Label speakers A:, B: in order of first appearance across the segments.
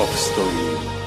A: of Story.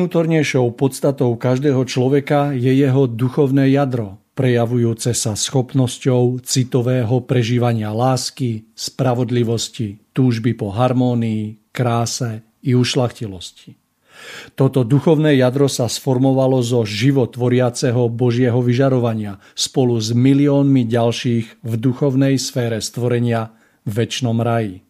B: Najvnútornejšou podstatou každého človeka je jeho duchovné jadro, prejavujúce sa schopnosťou citového prežívania lásky, spravodlivosti, túžby po harmónii, kráse i ušlachtilosti. Toto duchovné jadro sa sformovalo zo životvoriaceho Božieho vyžarovania spolu s miliónmi ďalších v duchovnej sfére stvorenia v väčšnom raji.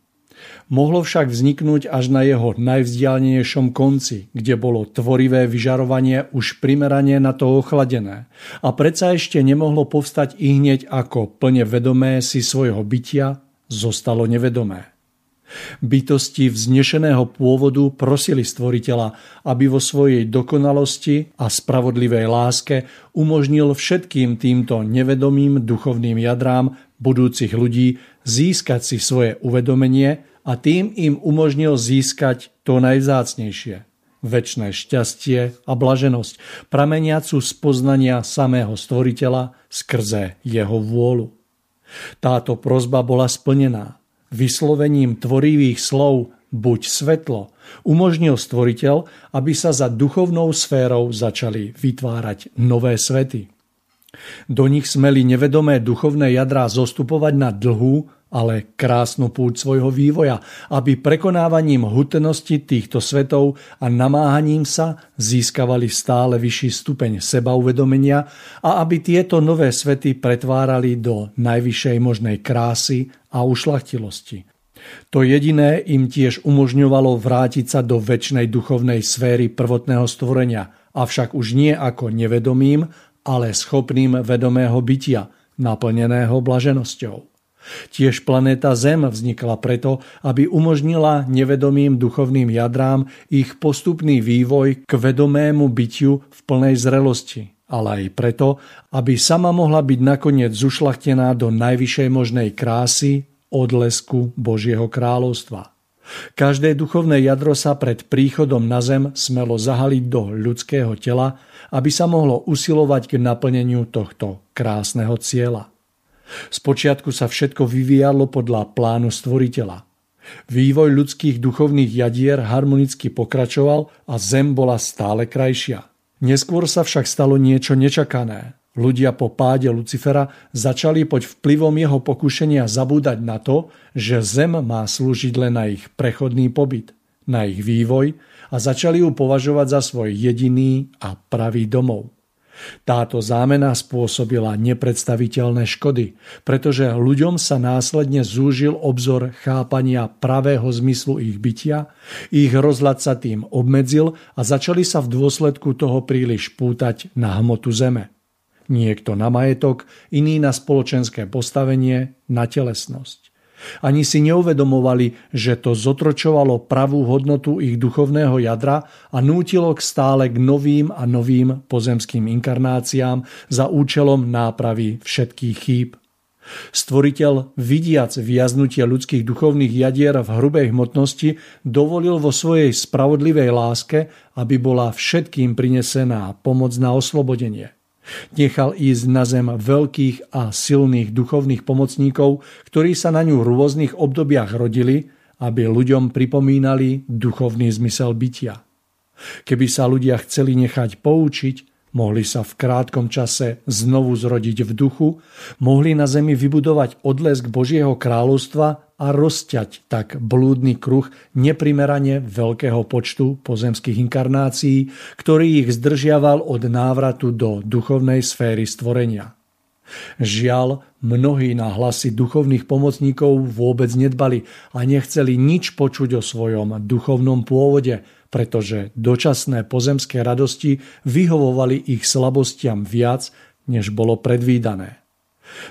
B: Mohlo však vzniknúť až na jeho najvzdialnejšom konci, kde bolo tvorivé vyžarovanie už primerane na to ochladené. A predsa ešte nemohlo povstať i hneď ako plne vedomé si svojho bytia zostalo nevedomé. Bytosti vznešeného pôvodu prosili stvoriteľa, aby vo svojej dokonalosti a spravodlivej láske umožnil všetkým týmto nevedomým duchovným jadrám budúcich ľudí získať si svoje uvedomenie a tým im umožnil získať to najvzácnejšie väčšné šťastie a blaženosť, prameniacu z poznania samého stvoriteľa skrze jeho vôľu. Táto prozba bola splnená. Vyslovením tvorivých slov buď svetlo umožnil stvoriteľ, aby sa za duchovnou sférou začali vytvárať nové svety. Do nich smeli nevedomé duchovné jadrá zostupovať na dlhú, ale krásnu púť svojho vývoja, aby prekonávaním hutnosti týchto svetov a namáhaním sa získavali stále vyšší stupeň sebauvedomenia a aby tieto nové svety pretvárali do najvyššej možnej krásy a ušlachtilosti. To jediné im tiež umožňovalo vrátiť sa do väčšnej duchovnej sféry prvotného stvorenia, avšak už nie ako nevedomým, ale schopným vedomého bytia, naplneného blaženosťou. Tiež planéta Zem vznikla preto, aby umožnila nevedomým duchovným jadrám ich postupný vývoj k vedomému bytiu v plnej zrelosti, ale aj preto, aby sama mohla byť nakoniec zušlachtená do najvyššej možnej krásy odlesku Božieho kráľovstva. Každé duchovné jadro sa pred príchodom na zem smelo zahaliť do ľudského tela, aby sa mohlo usilovať k naplneniu tohto krásneho cieľa. Spočiatku sa všetko vyvíjalo podľa plánu stvoriteľa. Vývoj ľudských duchovných jadier harmonicky pokračoval a zem bola stále krajšia. Neskôr sa však stalo niečo nečakané. Ľudia po páde Lucifera začali pod vplyvom jeho pokušenia zabúdať na to, že zem má slúžiť len na ich prechodný pobyt, na ich vývoj a začali ju považovať za svoj jediný a pravý domov. Táto zámena spôsobila nepredstaviteľné škody, pretože ľuďom sa následne zúžil obzor chápania pravého zmyslu ich bytia, ich rozhľad sa tým obmedzil a začali sa v dôsledku toho príliš pútať na hmotu zeme. Niekto na majetok, iný na spoločenské postavenie, na telesnosť. Ani si neuvedomovali, že to zotročovalo pravú hodnotu ich duchovného jadra a nútilo k stále k novým a novým pozemským inkarnáciám za účelom nápravy všetkých chýb. Stvoriteľ, vidiac viaznutie ľudských duchovných jadier v hrubej hmotnosti, dovolil vo svojej spravodlivej láske, aby bola všetkým prinesená pomoc na oslobodenie – Nechal ísť na zem veľkých a silných duchovných pomocníkov, ktorí sa na ňu v rôznych obdobiach rodili, aby ľuďom pripomínali duchovný zmysel bytia. Keby sa ľudia chceli nechať poučiť, mohli sa v krátkom čase znovu zrodiť v duchu, mohli na zemi vybudovať odlesk Božieho kráľovstva a rozťať tak blúdny kruh neprimerane veľkého počtu pozemských inkarnácií, ktorý ich zdržiaval od návratu do duchovnej sféry stvorenia. Žiaľ, mnohí na hlasy duchovných pomocníkov vôbec nedbali a nechceli nič počuť o svojom duchovnom pôvode, pretože dočasné pozemské radosti vyhovovali ich slabostiam viac, než bolo predvídané.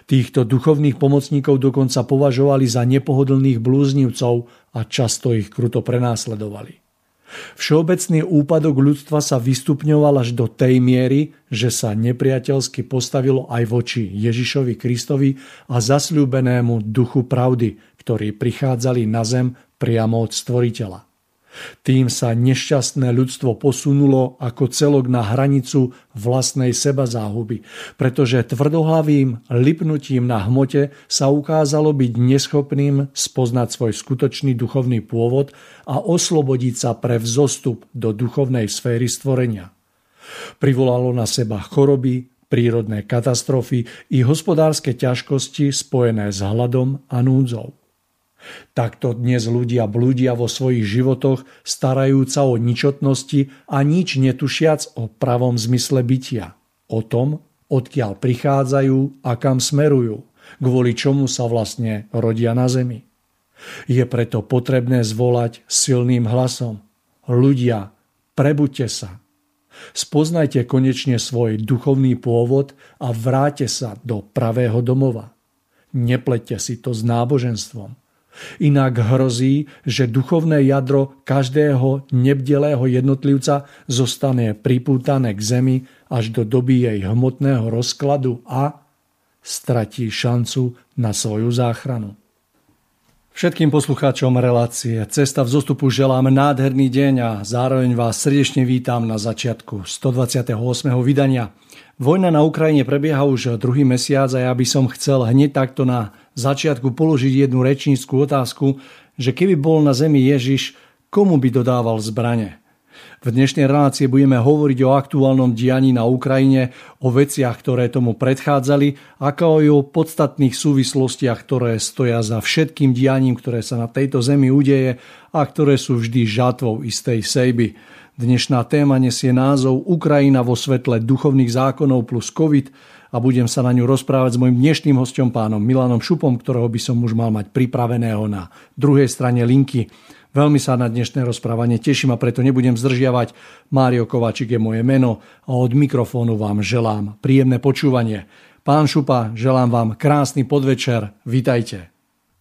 B: Týchto duchovných pomocníkov dokonca považovali za nepohodlných blúznivcov a často ich kruto prenásledovali. Všeobecný úpadok ľudstva sa vystupňoval až do tej miery, že sa nepriateľsky postavilo aj voči Ježišovi Kristovi a zasľúbenému duchu pravdy, ktorí prichádzali na zem priamo od stvoriteľa. Tým sa nešťastné ľudstvo posunulo ako celok na hranicu vlastnej seba záhuby, pretože tvrdohlavým lipnutím na hmote sa ukázalo byť neschopným spoznať svoj skutočný duchovný pôvod a oslobodiť sa pre vzostup do duchovnej sféry stvorenia. Privolalo na seba choroby, prírodné katastrofy i hospodárske ťažkosti spojené s hladom a núdzou. Takto dnes ľudia blúdia vo svojich životoch, starajúca o ničotnosti a nič netušiac o pravom zmysle bytia. O tom, odkiaľ prichádzajú a kam smerujú, kvôli čomu sa vlastne rodia na zemi. Je preto potrebné zvolať silným hlasom. Ľudia, prebuďte sa. Spoznajte konečne svoj duchovný pôvod a vráte sa do pravého domova. Neplete si to s náboženstvom. Inak hrozí, že duchovné jadro každého nebdelého jednotlivca zostane pripútané k zemi až do doby jej hmotného rozkladu a stratí šancu na svoju záchranu. Všetkým poslucháčom relácie Cesta v zostupu želám nádherný deň a zároveň vás srdečne vítam na začiatku 128. vydania. Vojna na Ukrajine prebieha už druhý mesiac a ja by som chcel hneď takto na začiatku položiť jednu rečníckú otázku, že keby bol na zemi Ježiš, komu by dodával zbrane? V dnešnej relácii budeme hovoriť o aktuálnom dianí na Ukrajine, o veciach, ktoré tomu predchádzali, ako aj o podstatných súvislostiach, ktoré stoja za všetkým dianím, ktoré sa na tejto zemi udeje a ktoré sú vždy žatvou istej sejby. Dnešná téma nesie názov Ukrajina vo svetle duchovných zákonov plus COVID a budem sa na ňu rozprávať s mojim dnešným hostom pánom Milanom Šupom, ktorého by som už mal mať pripraveného na druhej strane linky. Veľmi sa na dnešné rozprávanie teším a preto nebudem zdržiavať. Mário Kovačik je moje meno a od mikrofónu vám želám príjemné počúvanie. Pán Šupa, želám vám krásny podvečer. Vítajte.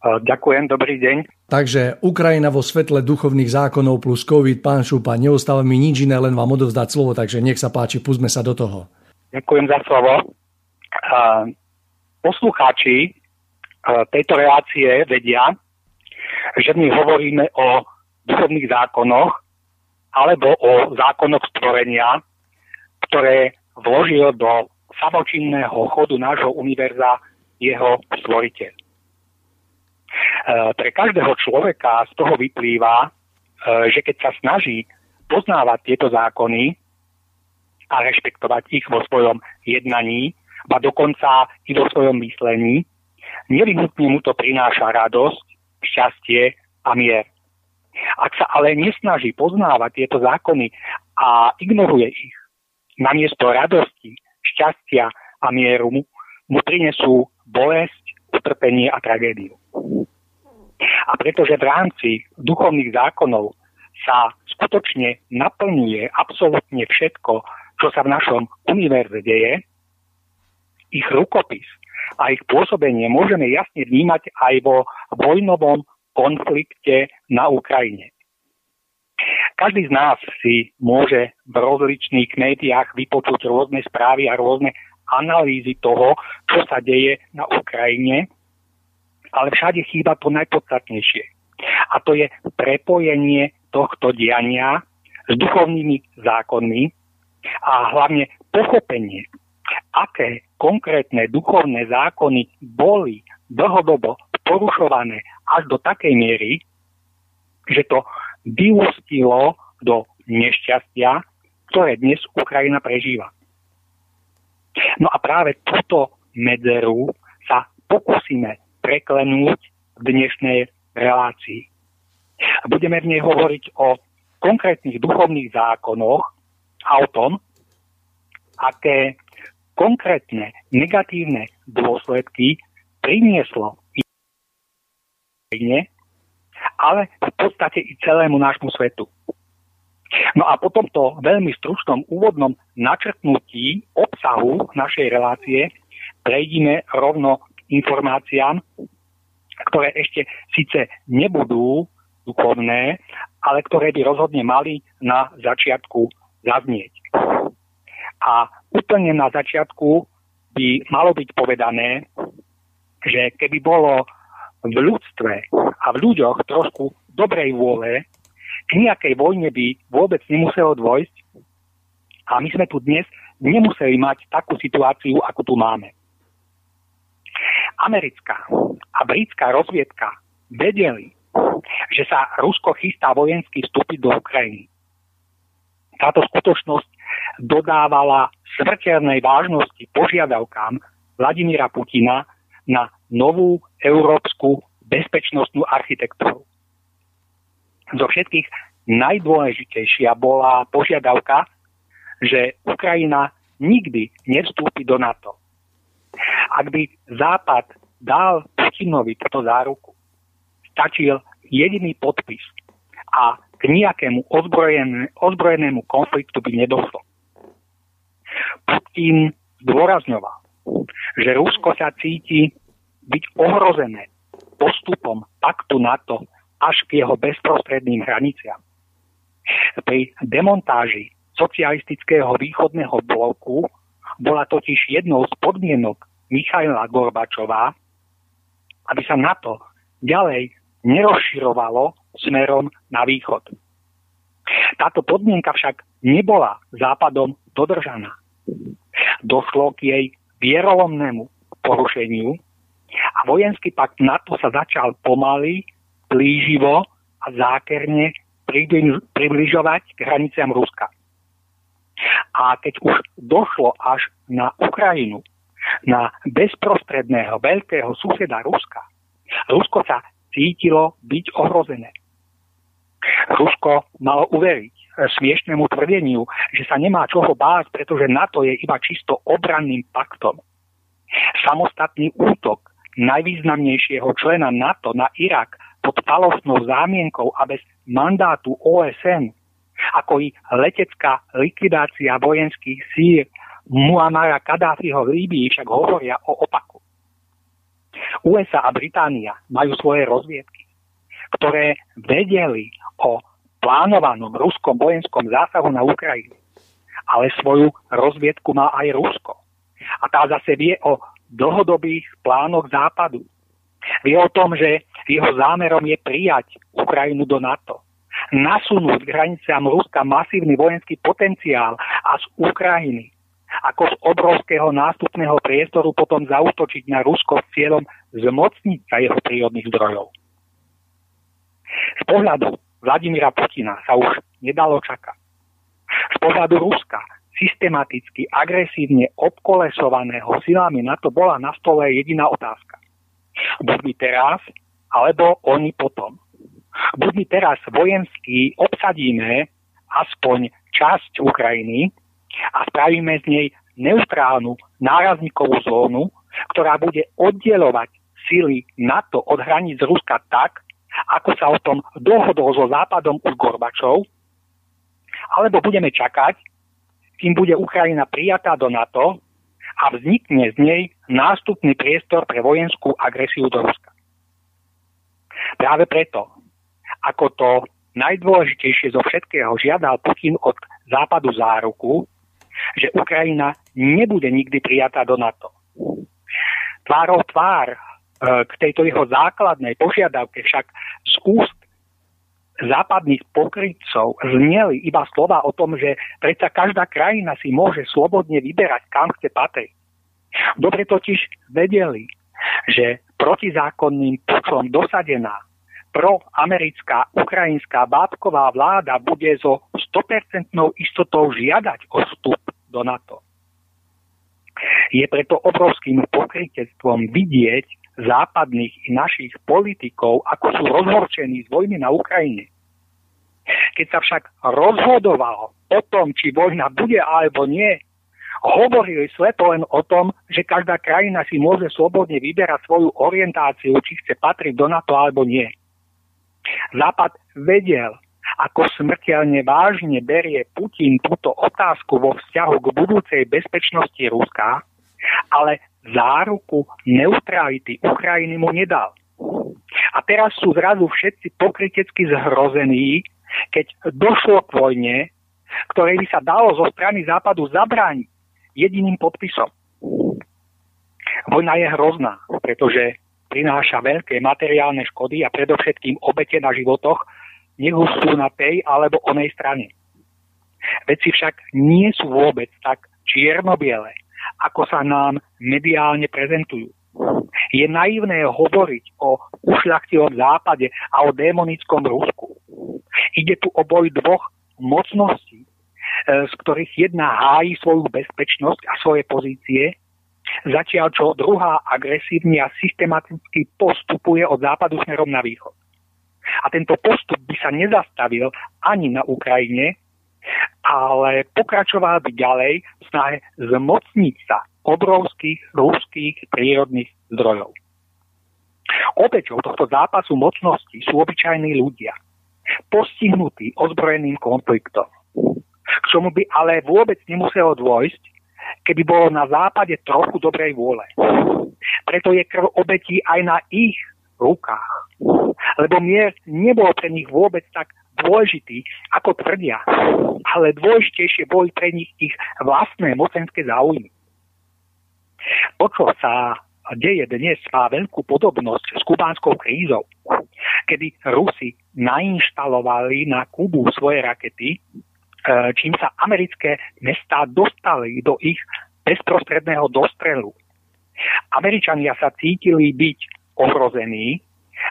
C: Ďakujem, dobrý deň.
B: Takže Ukrajina vo svetle duchovných zákonov plus COVID, pán Šupa, neostáva mi nič iné, len vám odovzdať slovo, takže nech sa páči, pustme sa do toho.
C: Ďakujem za slovo poslucháči tejto relácie vedia, že my hovoríme o duchovných zákonoch alebo o zákonoch stvorenia, ktoré vložil do samočinného chodu nášho univerza jeho stvoriteľ. Pre každého človeka z toho vyplýva, že keď sa snaží poznávať tieto zákony a rešpektovať ich vo svojom jednaní, ba dokonca i vo svojom myslení, nevyhnutne mu to prináša radosť, šťastie a mier. Ak sa ale nesnaží poznávať tieto zákony a ignoruje ich, namiesto radosti, šťastia a mieru mu prinesú bolesť, utrpenie a tragédiu. A pretože v rámci duchovných zákonov sa skutočne naplňuje absolútne všetko, čo sa v našom univerze deje, ich rukopis a ich pôsobenie môžeme jasne vnímať aj vo vojnovom konflikte na Ukrajine. Každý z nás si môže v rozličných médiách vypočuť rôzne správy a rôzne analýzy toho, čo sa deje na Ukrajine, ale všade chýba to najpodstatnejšie. A to je prepojenie tohto diania s duchovnými zákonmi a hlavne pochopenie aké konkrétne duchovné zákony boli dlhodobo porušované až do takej miery, že to vyústilo do nešťastia, ktoré dnes Ukrajina prežíva. No a práve túto medzeru sa pokúsime preklenúť v dnešnej relácii. Budeme v nej hovoriť o konkrétnych duchovných zákonoch a o tom, aké konkrétne negatívne dôsledky prinieslo ale v podstate i celému nášmu svetu. No a po tomto veľmi stručnom úvodnom načrtnutí obsahu našej relácie prejdime rovno informáciám, ktoré ešte síce nebudú duchovné, ale ktoré by rozhodne mali na začiatku zaznieť. A úplne na začiatku by malo byť povedané, že keby bolo v ľudstve a v ľuďoch trošku dobrej vôle, k nejakej vojne by vôbec nemuselo dôjsť a my sme tu dnes nemuseli mať takú situáciu, ako tu máme. Americká a britská rozviedka vedeli, že sa Rusko chystá vojensky vstúpiť do Ukrajiny. Táto skutočnosť dodávala smrteľnej vážnosti požiadavkám Vladimíra Putina na novú európsku bezpečnostnú architektúru. Zo všetkých najdôležitejšia bola požiadavka, že Ukrajina nikdy nevstúpi do NATO. Ak by Západ dal Putinovi túto záruku, stačil jediný podpis a k nejakému ozbrojené, ozbrojenému konfliktu by nedošlo. Putin zdôrazňoval, že Rusko sa cíti byť ohrozené postupom paktu NATO až k jeho bezprostredným hraniciam. Pri demontáži socialistického východného bloku bola totiž jednou z podmienok Michaila Gorbačova, aby sa NATO ďalej nerozširovalo smerom na východ. Táto podmienka však nebola západom dodržaná. Došlo k jej vierolomnému porušeniu a vojenský pakt NATO sa začal pomaly, plíživo a zákerne približovať k hraniciam Ruska. A keď už došlo až na Ukrajinu, na bezprostredného veľkého suseda Ruska, Rusko sa cítilo byť ohrozené. Rusko malo uveriť smiešnemu tvrdeniu, že sa nemá čoho báť, pretože NATO je iba čisto obranným paktom. Samostatný útok najvýznamnejšieho člena NATO na Irak pod falošnou zámienkou a bez mandátu OSN, ako i letecká likvidácia vojenských sír Muamara Kadáfiho v Líbii však hovoria o opaku. USA a Británia majú svoje rozviedky, ktoré vedeli o plánovanom ruskom vojenskom zásahu na Ukrajinu. Ale svoju rozviedku má aj Rusko. A tá zase vie o dlhodobých plánoch západu. Vie o tom, že jeho zámerom je prijať Ukrajinu do NATO. Nasunúť hraniciam Ruska masívny vojenský potenciál a z Ukrajiny ako z obrovského nástupného priestoru potom zautočiť na Rusko s cieľom zmocniť sa jeho prírodných zdrojov. Z pohľadu Vladimíra Putina sa už nedalo čakať. Z pohľadu Ruska systematicky, agresívne obkolesovaného silami na to bola na stole jediná otázka. Buď my teraz, alebo oni potom. Buď my teraz vojensky obsadíme aspoň časť Ukrajiny a spravíme z nej neutrálnu nárazníkovú zónu, ktorá bude oddelovať sily NATO od hraníc Ruska tak, ako sa o tom dohodol so Západom už Gorbačov, alebo budeme čakať, kým bude Ukrajina prijatá do NATO a vznikne z nej nástupný priestor pre vojenskú agresiu do Ruska. Práve preto, ako to najdôležitejšie zo všetkého žiadal Putin od západu záruku, že Ukrajina nebude nikdy prijatá do NATO. Tvárov tvár e, k tejto jeho základnej požiadavke však z úst západných pokrytcov zneli iba slova o tom, že predsa každá krajina si môže slobodne vyberať, kam chce patriť. Dobre totiž vedeli, že protizákonným pučom dosadená proamerická ukrajinská bábková vláda bude so 100% istotou žiadať o vstup do NATO. Je preto obrovským pokrytectvom vidieť západných i našich politikov, ako sú rozhorčení z vojny na Ukrajine. Keď sa však rozhodovalo o tom, či vojna bude alebo nie, hovorili slepo len o tom, že každá krajina si môže slobodne vyberať svoju orientáciu, či chce patriť do NATO alebo nie. Západ vedel, ako smrteľne vážne berie Putin túto otázku vo vzťahu k budúcej bezpečnosti Ruska, ale záruku neutrality Ukrajiny mu nedal. A teraz sú zrazu všetci pokrytecky zhrození, keď došlo k vojne, ktorej by sa dalo zo strany západu zabrániť jediným podpisom. Vojna je hrozná, pretože prináša veľké materiálne škody a predovšetkým obete na životoch, nech už sú na tej alebo onej strane. Veci však nie sú vôbec tak čierno-biele, ako sa nám mediálne prezentujú. Je naivné hovoriť o ušľachtivom západe a o démonickom Rusku. Ide tu o boj dvoch mocností, e, z ktorých jedna hájí svoju bezpečnosť a svoje pozície zatiaľ čo druhá agresívne a systematicky postupuje od západu smerom na východ. A tento postup by sa nezastavil ani na Ukrajine, ale pokračoval by ďalej v snahe zmocniť sa obrovských ruských prírodných zdrojov. Obeťou tohto zápasu mocnosti sú obyčajní ľudia, postihnutí ozbrojeným konfliktom. K čomu by ale vôbec nemuselo dôjsť, keby bolo na západe trochu dobrej vôle. Preto je krv obetí aj na ich rukách. Lebo mier nebol pre nich vôbec tak dôležitý, ako tvrdia, ale dôležitejšie boli pre nich ich vlastné mocenské záujmy. To, čo sa deje dnes, má veľkú podobnosť s kubánskou krízou, kedy Rusi nainštalovali na Kubu svoje rakety E, čím sa americké mestá dostali do ich bezprostredného dostrelu. Američania sa cítili byť ohrození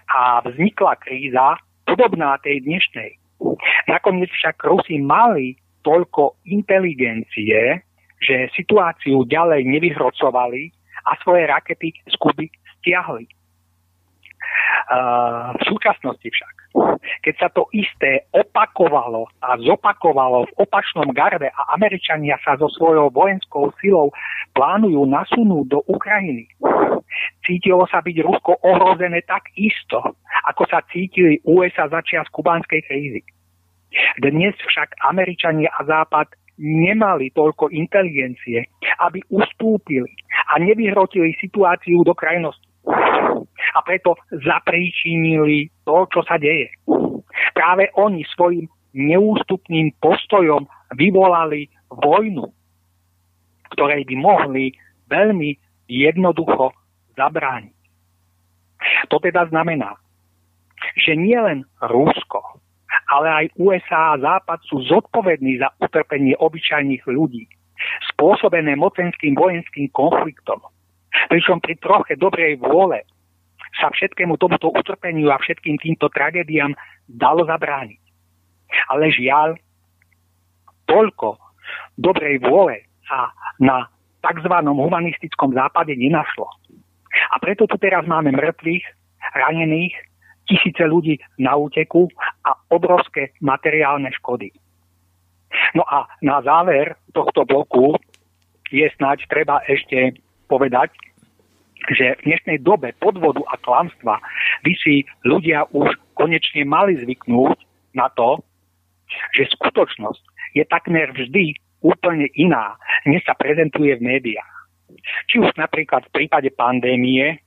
C: a vznikla kríza podobná tej dnešnej. Nakoniec však Rusi mali toľko inteligencie, že situáciu ďalej nevyhrocovali a svoje rakety z Kuby stiahli. Uh, v súčasnosti však keď sa to isté opakovalo a zopakovalo v opačnom garde a Američania sa so svojou vojenskou silou plánujú nasunúť do Ukrajiny, cítilo sa byť Rusko ohrozené tak isto, ako sa cítili USA začiat kubánskej krízy. Dnes však Američania a Západ nemali toľko inteligencie, aby ustúpili a nevyhrotili situáciu do krajnosti a preto zapríčinili to, čo sa deje. Práve oni svojim neústupným postojom vyvolali vojnu, ktorej by mohli veľmi jednoducho zabrániť. To teda znamená, že nielen Rusko, ale aj USA a Západ sú zodpovední za utrpenie obyčajných ľudí, spôsobené mocenským vojenským konfliktom, Pričom pri troche dobrej vôle sa všetkému tomuto utrpeniu a všetkým týmto tragédiám dalo zabrániť. Ale žiaľ, toľko dobrej vôle sa na tzv. humanistickom západe nenašlo. A preto tu teraz máme mŕtvych, ranených, tisíce ľudí na úteku a obrovské materiálne škody. No a na záver tohto bloku je snáď treba ešte povedať, že v dnešnej dobe podvodu a klamstva by si ľudia už konečne mali zvyknúť na to, že skutočnosť je takmer vždy úplne iná, než sa prezentuje v médiách. Či už napríklad v prípade pandémie,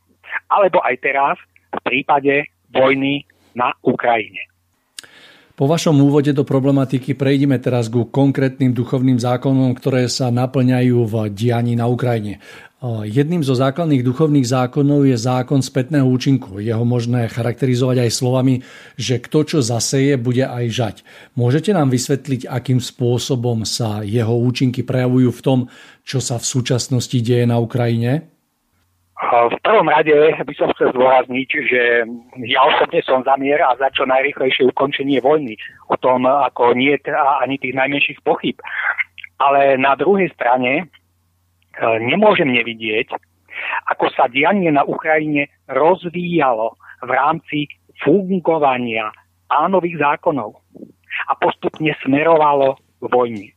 C: alebo aj teraz v prípade vojny na Ukrajine.
B: Po vašom úvode do problematiky prejdeme teraz ku konkrétnym duchovným zákonom, ktoré sa naplňajú v dianí na Ukrajine. Jedným zo základných duchovných zákonov je zákon spätného účinku. Jeho možné charakterizovať aj slovami, že kto čo zaseje, bude aj žať. Môžete nám vysvetliť, akým spôsobom sa jeho účinky prejavujú v tom, čo sa v súčasnosti deje na Ukrajine?
C: V prvom rade by som chcel zdôrazniť, že ja osobne som za mier a za čo najrychlejšie ukončenie vojny. O tom ako nie ani tých najmenších pochyb. Ale na druhej strane nemôžem nevidieť, ako sa dianie na Ukrajine rozvíjalo v rámci fungovania pánových zákonov a postupne smerovalo k vojne.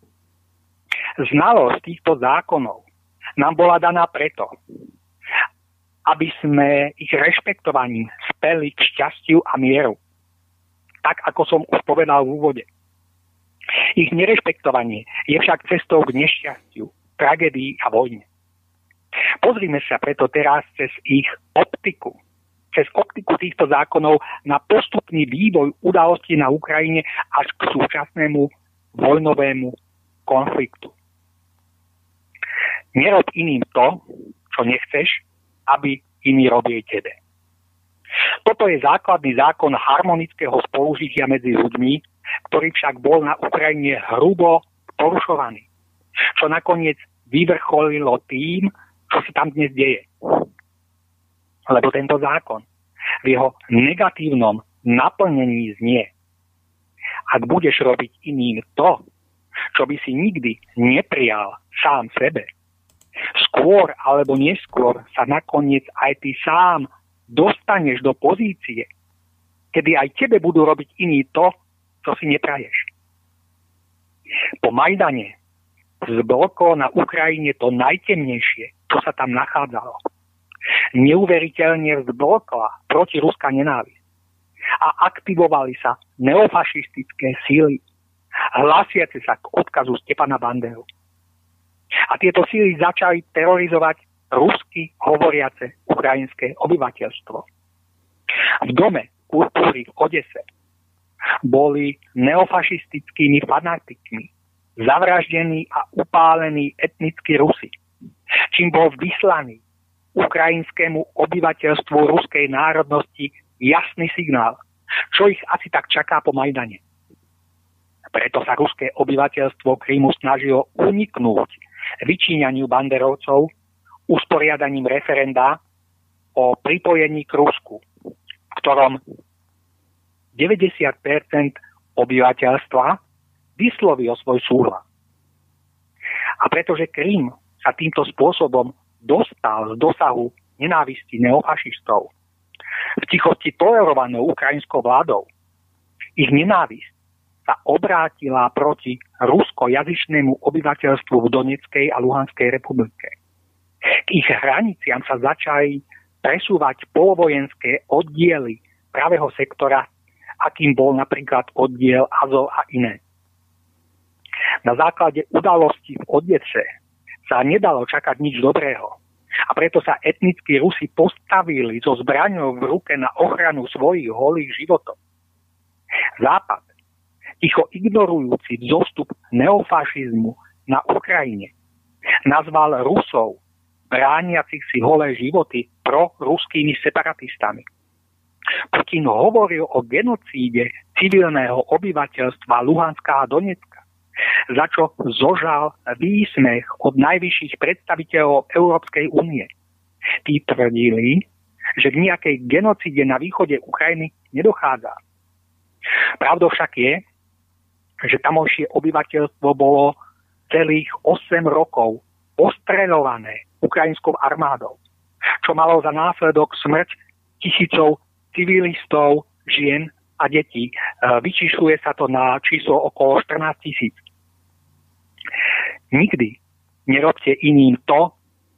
C: Znalosť týchto zákonov nám bola daná preto, aby sme ich rešpektovaním speli k šťastiu a mieru. Tak, ako som už povedal v úvode. Ich nerešpektovanie je však cestou k nešťastiu, tragédií a vojne. Pozrime sa preto teraz cez ich optiku, cez optiku týchto zákonov na postupný vývoj udalostí na Ukrajine až k súčasnému vojnovému konfliktu. Nerob iným to, čo nechceš, aby iní robili tebe. Toto je základný zákon harmonického spolužitia medzi ľuďmi, ktorý však bol na Ukrajine hrubo porušovaný čo nakoniec vyvrcholilo tým, čo sa tam dnes deje. Lebo tento zákon v jeho negatívnom naplnení znie. Ak budeš robiť iným to, čo by si nikdy neprijal sám sebe, skôr alebo neskôr sa nakoniec aj ty sám dostaneš do pozície, kedy aj tebe budú robiť iní to, čo si nepraješ. Po Majdane zbloklo na Ukrajine to najtemnejšie, čo sa tam nachádzalo. Neuveriteľne zblokla proti ruská nenávisť. A aktivovali sa neofašistické síly, hlasiace sa k odkazu Stepana Banderu. A tieto síly začali terorizovať rusky hovoriace ukrajinské obyvateľstvo. V dome kultúry v Odese boli neofašistickými fanatikmi zavraždený a upálený etnický Rusi, čím bol vyslaný ukrajinskému obyvateľstvu ruskej národnosti jasný signál, čo ich asi tak čaká po Majdane. Preto sa ruské obyvateľstvo Krímu snažilo uniknúť vyčíňaniu banderovcov usporiadaním referenda o pripojení k Rusku, v ktorom 90% obyvateľstva vyslovil svoj súhlas. A pretože Krím sa týmto spôsobom dostal z dosahu nenávisti neofašistov, v tichosti tolerovanou ukrajinskou vládou, ich nenávisť sa obrátila proti ruskojazyčnému obyvateľstvu v Donetskej a Luhanskej republike. K ich hraniciam sa začali presúvať polovojenské oddiely pravého sektora, akým bol napríklad oddiel Azov a iné. Na základe udalostí v Odese sa nedalo čakať nič dobrého. A preto sa etnickí Rusi postavili so zbraňou v ruke na ochranu svojich holých životov. Západ, ticho ignorujúci zostup neofašizmu na Ukrajine, nazval Rusov, brániacich si holé životy pro ruskými separatistami. Putin hovoril o genocíde civilného obyvateľstva Luhanská a Donecka za čo zožal výsmech od najvyšších predstaviteľov Európskej únie. Tí tvrdili, že k nejakej genocíde na východe Ukrajiny nedochádza. Pravdou však je, že tamojšie obyvateľstvo bolo celých 8 rokov ostreľované ukrajinskou armádou, čo malo za následok smrť tisícov civilistov, žien a detí. E, vyčíšľuje sa to na číslo okolo 14 tisíc. Nikdy nerobte iným to,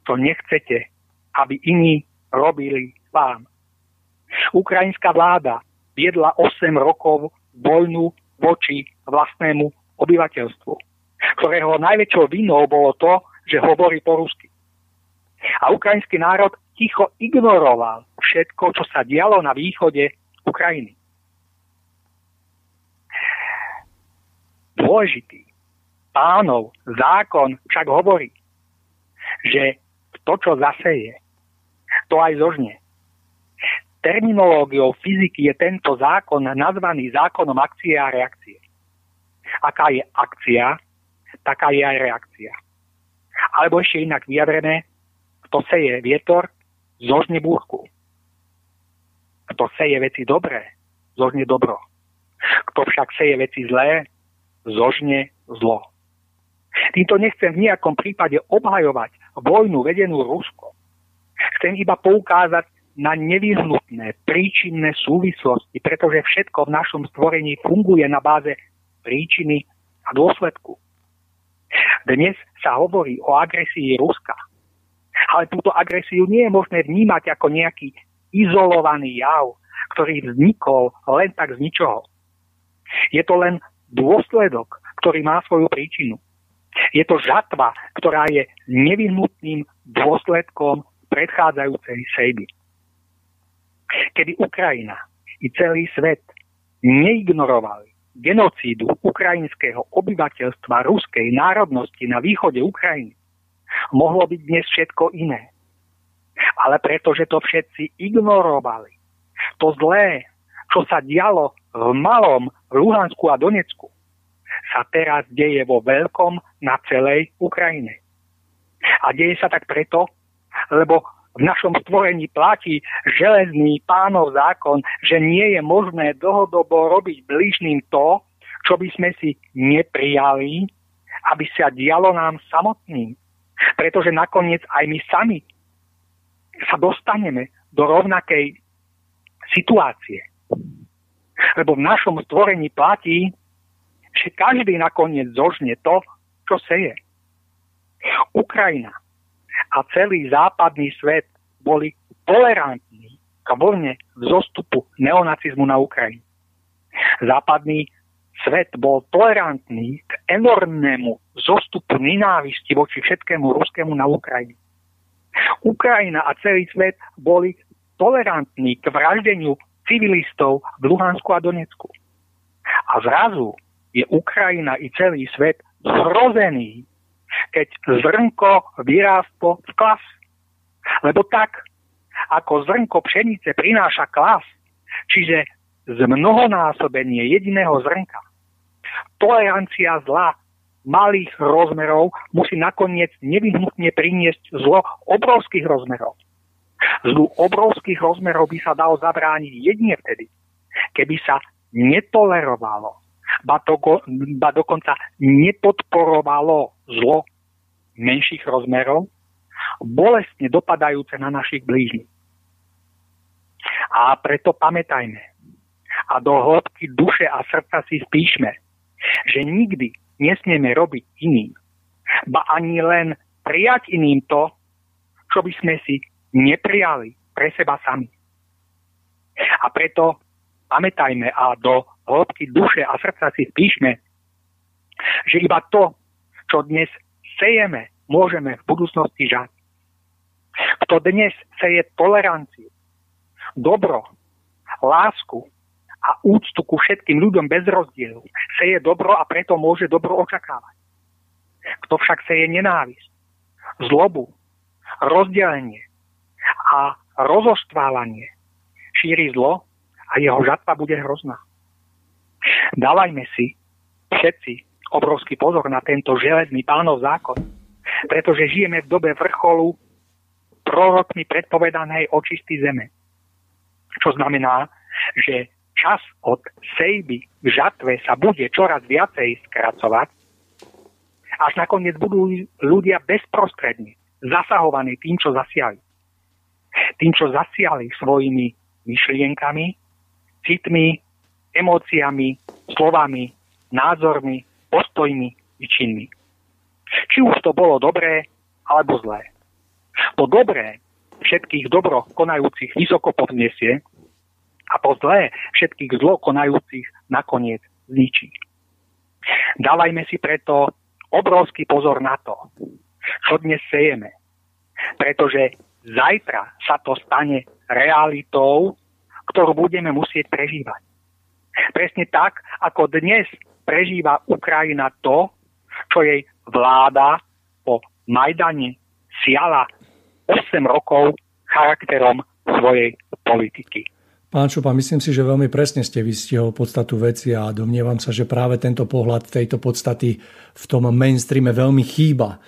C: čo nechcete, aby iní robili vám. Ukrajinská vláda viedla 8 rokov vojnu voči vlastnému obyvateľstvu, ktorého najväčšou vinou bolo to, že hovorí po rusky. A ukrajinský národ ticho ignoroval všetko, čo sa dialo na východe Ukrajiny. Dôležitý pánov zákon však hovorí, že To, čo zaseje, to aj zožne. Terminológiou fyziky je tento zákon nazvaný zákonom akcie a reakcie. Aká je akcia, taká je aj reakcia. Alebo ešte inak vyjadrené, kto seje vietor, zožne búrku. Kto seje veci dobré, zožne dobro. Kto však seje veci zlé, zožne zlo. Týmto nechcem v nejakom prípade obhajovať vojnu vedenú Rusko. Chcem iba poukázať na nevyhnutné príčinné súvislosti, pretože všetko v našom stvorení funguje na báze príčiny a dôsledku. Dnes sa hovorí o agresii Ruska, ale túto agresiu nie je možné vnímať ako nejaký izolovaný jav, ktorý vznikol len tak z ničoho. Je to len dôsledok, ktorý má svoju príčinu. Je to žatva, ktorá je nevyhnutným dôsledkom predchádzajúcej sejby. Kedy Ukrajina i celý svet neignorovali genocídu ukrajinského obyvateľstva ruskej národnosti na východe Ukrajiny, mohlo byť dnes všetko iné. Ale pretože to všetci ignorovali, to zlé, čo sa dialo v malom Luhansku a Donecku, sa teraz deje vo veľkom na celej Ukrajine. A deje sa tak preto, lebo v našom stvorení platí železný pánov zákon, že nie je možné dlhodobo robiť blížným to, čo by sme si neprijali, aby sa dialo nám samotným. Pretože nakoniec aj my sami sa dostaneme do rovnakej situácie. Lebo v našom stvorení platí, že každý nakoniec zožne to, čo seje. Ukrajina a celý západný svet boli tolerantní k vlne vzostupu neonacizmu na Ukrajine. Západný svet bol tolerantný k enormnému zostupu nenávisti voči všetkému ruskému na Ukrajine. Ukrajina a celý svet boli tolerantní k vraždeniu civilistov v Luhansku a Donecku. A zrazu je Ukrajina i celý svet zhrozený, keď zrnko vyrástlo v klas. Lebo tak, ako zrnko pšenice prináša klas, čiže zmnohonásobenie jediného zrnka, tolerancia zla malých rozmerov musí nakoniec nevyhnutne priniesť zlo obrovských rozmerov. Zlu obrovských rozmerov by sa dalo zabrániť jedine vtedy, keby sa netolerovalo ba, to, ba dokonca nepodporovalo zlo menších rozmerov, bolestne dopadajúce na našich blížnych. A preto pamätajme a do hĺbky duše a srdca si spíšme, že nikdy nesmieme robiť iným, ba ani len prijať iným to, čo by sme si neprijali pre seba sami. A preto pamätajme a do hĺbky duše a srdca si spíšme, že iba to, čo dnes sejeme, môžeme v budúcnosti žať. Kto dnes seje toleranciu, dobro, lásku a úctu ku všetkým ľuďom bez rozdielu, seje dobro a preto môže dobro očakávať. Kto však seje nenávisť, zlobu, rozdelenie a rozostvávanie, šíri zlo a jeho žatva bude hrozná. Dávajme si všetci obrovský pozor na tento železný pánov zákon, pretože žijeme v dobe vrcholu prorokmi predpovedanej očisty zeme. Čo znamená, že čas od sejby k žatve sa bude čoraz viacej skracovať, až nakoniec budú ľudia bezprostredne zasahovaní tým, čo zasiali. Tým, čo zasiali svojimi myšlienkami, citmi, emóciami, slovami, názormi, postojmi i činmi. Či už to bolo dobré alebo zlé. To dobré všetkých dobro konajúcich vysoko podniesie a to zlé všetkých zlo konajúcich nakoniec zničí. Dávajme si preto obrovský pozor na to, čo dnes sejeme, pretože zajtra sa to stane realitou, ktorú budeme musieť prežívať. Presne tak, ako dnes prežíva Ukrajina to, čo jej vláda po Majdane siala 8 rokov charakterom svojej politiky.
B: Pán Šupa, myslím si, že veľmi presne ste vystihol podstatu veci a domnievam sa, že práve tento pohľad tejto podstaty v tom mainstreame veľmi chýba.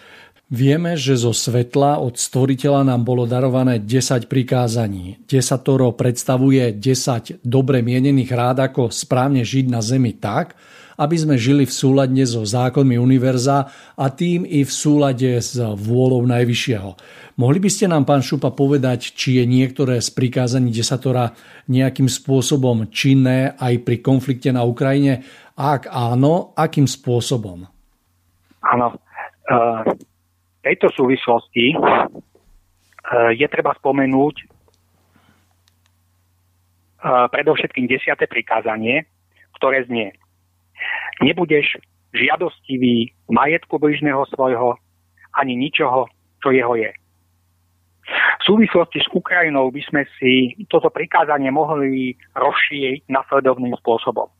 B: Vieme, že zo svetla od stvoriteľa nám bolo darované 10 prikázaní. Desatoro predstavuje 10 dobre mienených rád, ako správne žiť na zemi tak, aby sme žili v súlade so zákonmi univerza a tým i v súlade s vôľou Najvyššieho. Mohli by ste nám, pán Šupa, povedať, či je niektoré z prikázaní desatora nejakým spôsobom činné aj pri konflikte na Ukrajine? Ak áno, akým spôsobom?
C: Áno. Uh tejto súvislosti e, je treba spomenúť e, predovšetkým desiate prikázanie, ktoré znie Nebudeš žiadostivý majetku bližného svojho ani ničoho, čo jeho je. V súvislosti s Ukrajinou by sme si toto prikázanie mohli rozšíriť nasledovným spôsobom.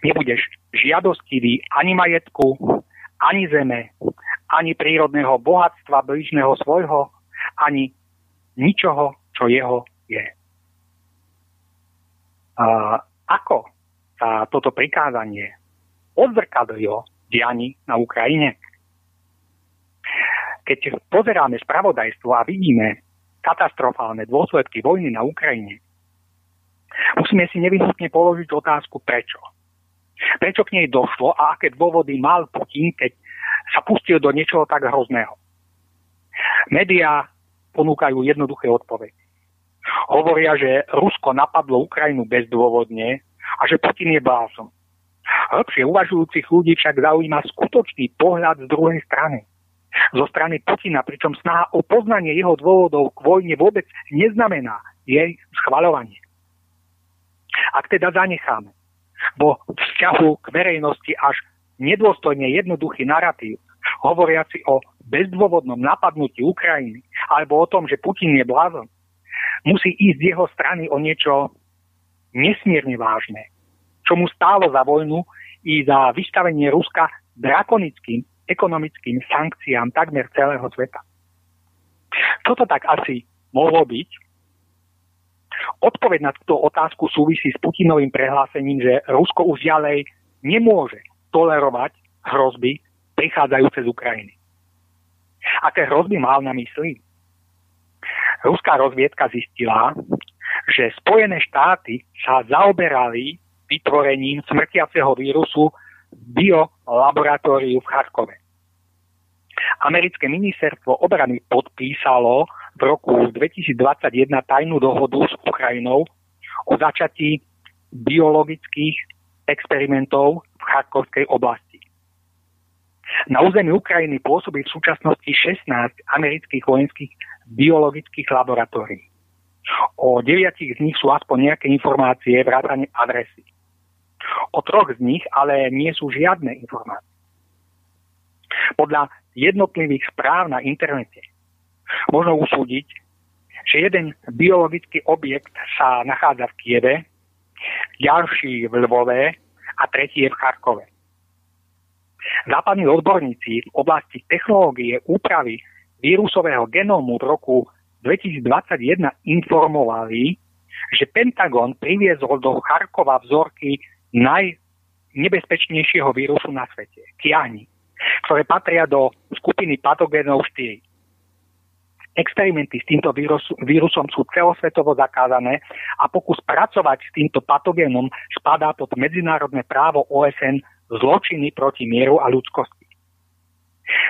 C: Nebudeš žiadostivý ani majetku, ani zeme, ani prírodného bohatstva blížneho svojho, ani ničoho, čo jeho je. A ako sa toto prikázanie odzrkadlilo diani na Ukrajine? Keď pozeráme spravodajstvo a vidíme katastrofálne dôsledky vojny na Ukrajine, musíme si nevyhnutne položiť otázku prečo. Prečo k nej došlo a aké dôvody mal Putin, keď sa pustil do niečoho tak hrozného. Média ponúkajú jednoduché odpovede. Hovoria, že Rusko napadlo Ukrajinu bezdôvodne a že Putin je blázon. Hĺbšie uvažujúcich ľudí však zaujíma skutočný pohľad z druhej strany. Zo strany Putina, pričom snaha o poznanie jeho dôvodov k vojne vôbec neznamená jej schvaľovanie. Ak teda zanecháme vo vzťahu k verejnosti až nedôstojne jednoduchý narratív, hovoriaci o bezdôvodnom napadnutí Ukrajiny alebo o tom, že Putin je blázon, musí ísť z jeho strany o niečo nesmierne vážne, čo mu stálo za vojnu i za vystavenie Ruska drakonickým ekonomickým sankciám takmer celého sveta. Toto tak asi mohlo byť? Odpoveď na túto otázku súvisí s Putinovým prehlásením, že Rusko už ďalej nemôže tolerovať hrozby prichádzajúce z Ukrajiny. Aké hrozby mal na mysli? Ruská rozviedka zistila, že Spojené štáty sa zaoberali vytvorením smrtiaceho vírusu v biolaboratóriu v Charkove. Americké ministerstvo obrany podpísalo v roku 2021 tajnú dohodu s Ukrajinou o začatí biologických experimentov Charkovskej oblasti. Na území Ukrajiny pôsobí v súčasnosti 16 amerických vojenských biologických laboratórií. O deviatich z nich sú aspoň nejaké informácie vrátane adresy. O troch z nich ale nie sú žiadne informácie. Podľa jednotlivých správ na internete možno usúdiť, že jeden biologický objekt sa nachádza v Kieve, ďalší v Lvove a tretí je v Charkove. Západní odborníci v oblasti technológie úpravy vírusového genómu v roku 2021 informovali, že Pentagon priviezol do Charkova vzorky najnebezpečnejšieho vírusu na svete, kiahni, ktoré patria do skupiny patogénov 4. Experimenty s týmto vírusom sú celosvetovo zakázané a pokus pracovať s týmto patogénom spadá pod medzinárodné právo OSN zločiny proti mieru a ľudskosti.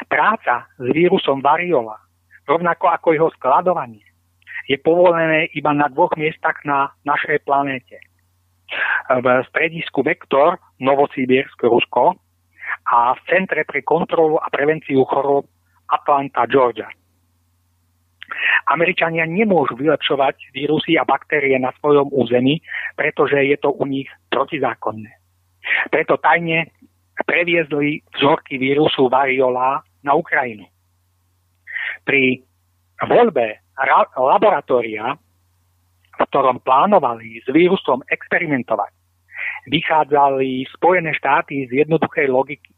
C: Práca s vírusom variola, rovnako ako jeho skladovanie, je povolené iba na dvoch miestach na našej planéte. V stredisku Vektor, Novosibirsk, Rusko a v Centre pre kontrolu a prevenciu chorób Atlanta, Georgia. Američania nemôžu vylepšovať vírusy a baktérie na svojom území, pretože je to u nich protizákonné. Preto tajne previezli vzorky vírusu variola na Ukrajinu. Pri voľbe laboratória, v ktorom plánovali s vírusom experimentovať, vychádzali Spojené štáty z jednoduchej logiky.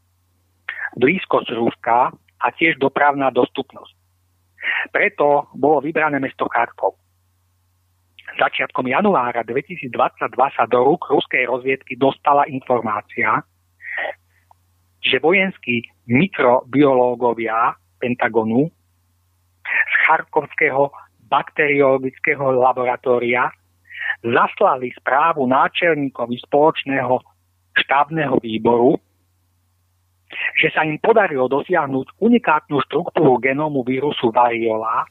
C: Blízkosť Ruska a tiež dopravná dostupnosť. Preto bolo vybrané mesto Charkov. Začiatkom januára 2022 sa do rúk ruskej rozviedky dostala informácia, že vojenskí mikrobiológovia Pentagonu z Charkovského bakteriologického laboratória zaslali správu náčelníkovi spoločného štábneho výboru, že sa im podarilo dosiahnuť unikátnu štruktúru genómu vírusu variola,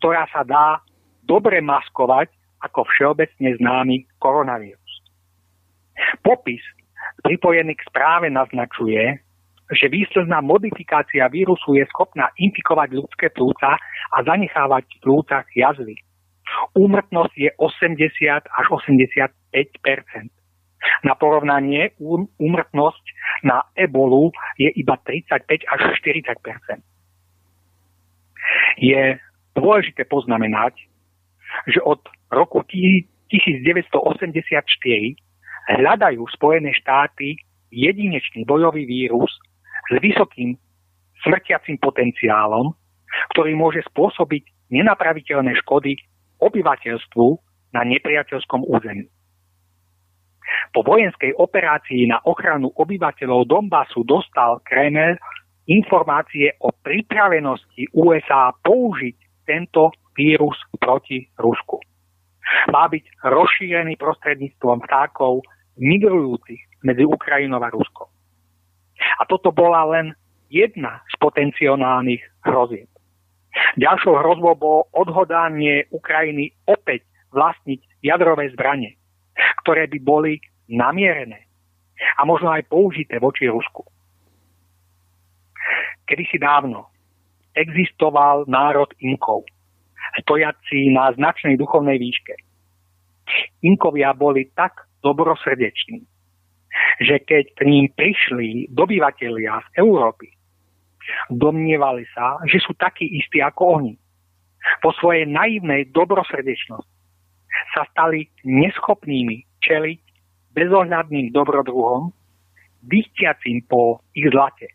C: ktorá sa dá dobre maskovať ako všeobecne známy koronavírus. Popis pripojený k správe naznačuje, že výsledná modifikácia vírusu je schopná infikovať ľudské plúca a zanechávať v plúcach jazvy. Úmrtnosť je 80 až 85 Na porovnanie úmrtnosť na ebolu je iba 35 až 40% Je dôležité poznamenať, že od roku 1984 hľadajú Spojené štáty jedinečný bojový vírus s vysokým smrtiacim potenciálom, ktorý môže spôsobiť nenapraviteľné škody obyvateľstvu na nepriateľskom území. Po vojenskej operácii na ochranu obyvateľov Donbasu dostal Kreml informácie o pripravenosti USA použiť tento vírus proti Rusku. Má byť rozšírený prostredníctvom vtákov migrujúcich medzi Ukrajinou a Ruskom. A toto bola len jedna z potenciálnych hrozieb. Ďalšou hrozbou bolo odhodanie Ukrajiny opäť vlastniť jadrové zbranie, ktoré by boli namierené a možno aj použité voči Rusku. Kedysi dávno existoval národ Inkov, stojaci na značnej duchovnej výške. Inkovia boli tak dobrosrdeční, že keď k ním prišli dobyvatelia z Európy, domnievali sa, že sú takí istí ako oni. Po svojej naivnej dobrosrdečnosti sa stali neschopnými čeliť bezohľadným dobrodruhom, dychtiacim po ich zlate,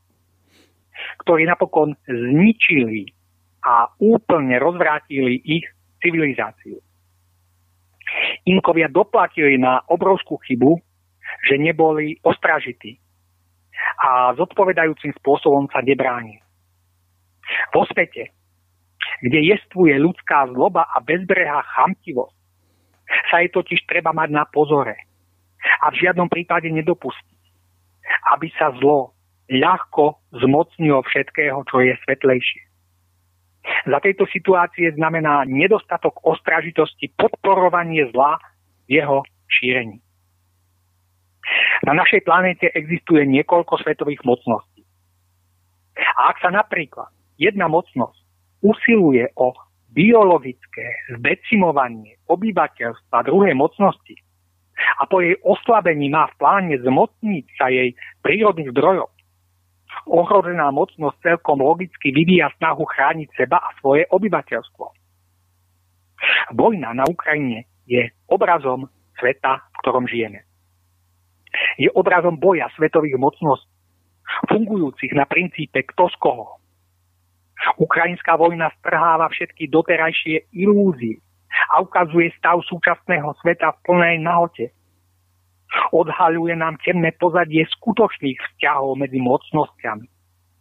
C: ktorí napokon zničili a úplne rozvrátili ich civilizáciu. Inkovia doplatili na obrovskú chybu, že neboli ostražití a zodpovedajúcim spôsobom sa nebráni. Vo svete, kde jestvuje ľudská zloba a bezbrehá chamtivosť, sa jej totiž treba mať na pozore a v žiadnom prípade nedopustiť, aby sa zlo ľahko zmocnilo všetkého, čo je svetlejšie. Za tejto situácie znamená nedostatok ostražitosti podporovanie zla v jeho šírení. Na našej planéte existuje niekoľko svetových mocností. A ak sa napríklad jedna mocnosť usiluje o biologické zdecimovanie obyvateľstva druhej mocnosti a po jej oslabení má v pláne zmocniť sa jej prírodných zdrojov, ohrozená mocnosť celkom logicky vyvíja snahu chrániť seba a svoje obyvateľstvo. Vojna na Ukrajine je obrazom sveta, v ktorom žijeme je obrazom boja svetových mocností, fungujúcich na princípe kto z koho. Ukrajinská vojna strháva všetky doterajšie ilúzie a ukazuje stav súčasného sveta v plnej nahote. Odhaľuje nám temné pozadie skutočných vzťahov medzi mocnosťami,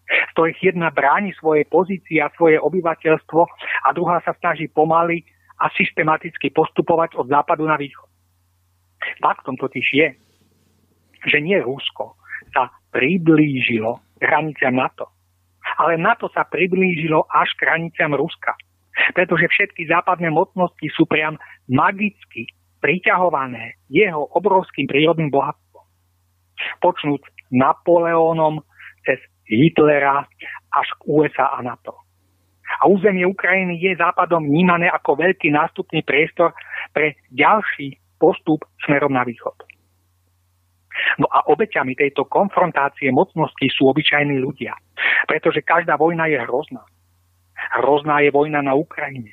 C: z ktorých jedna bráni svoje pozície a svoje obyvateľstvo a druhá sa snaží pomaly a systematicky postupovať od západu na východ. Faktom totiž je, že nie Rusko sa priblížilo hraniciam NATO, ale NATO sa priblížilo až k hraniciam Ruska. Pretože všetky západné mocnosti sú priam magicky priťahované jeho obrovským prírodným bohatstvom. Počnúť Napoleónom cez Hitlera až k USA a NATO. A územie Ukrajiny je západom vnímané ako veľký nástupný priestor pre ďalší postup smerom na východ. No a obeťami tejto konfrontácie mocností sú obyčajní ľudia. Pretože každá vojna je hrozná. Hrozná je vojna na Ukrajine.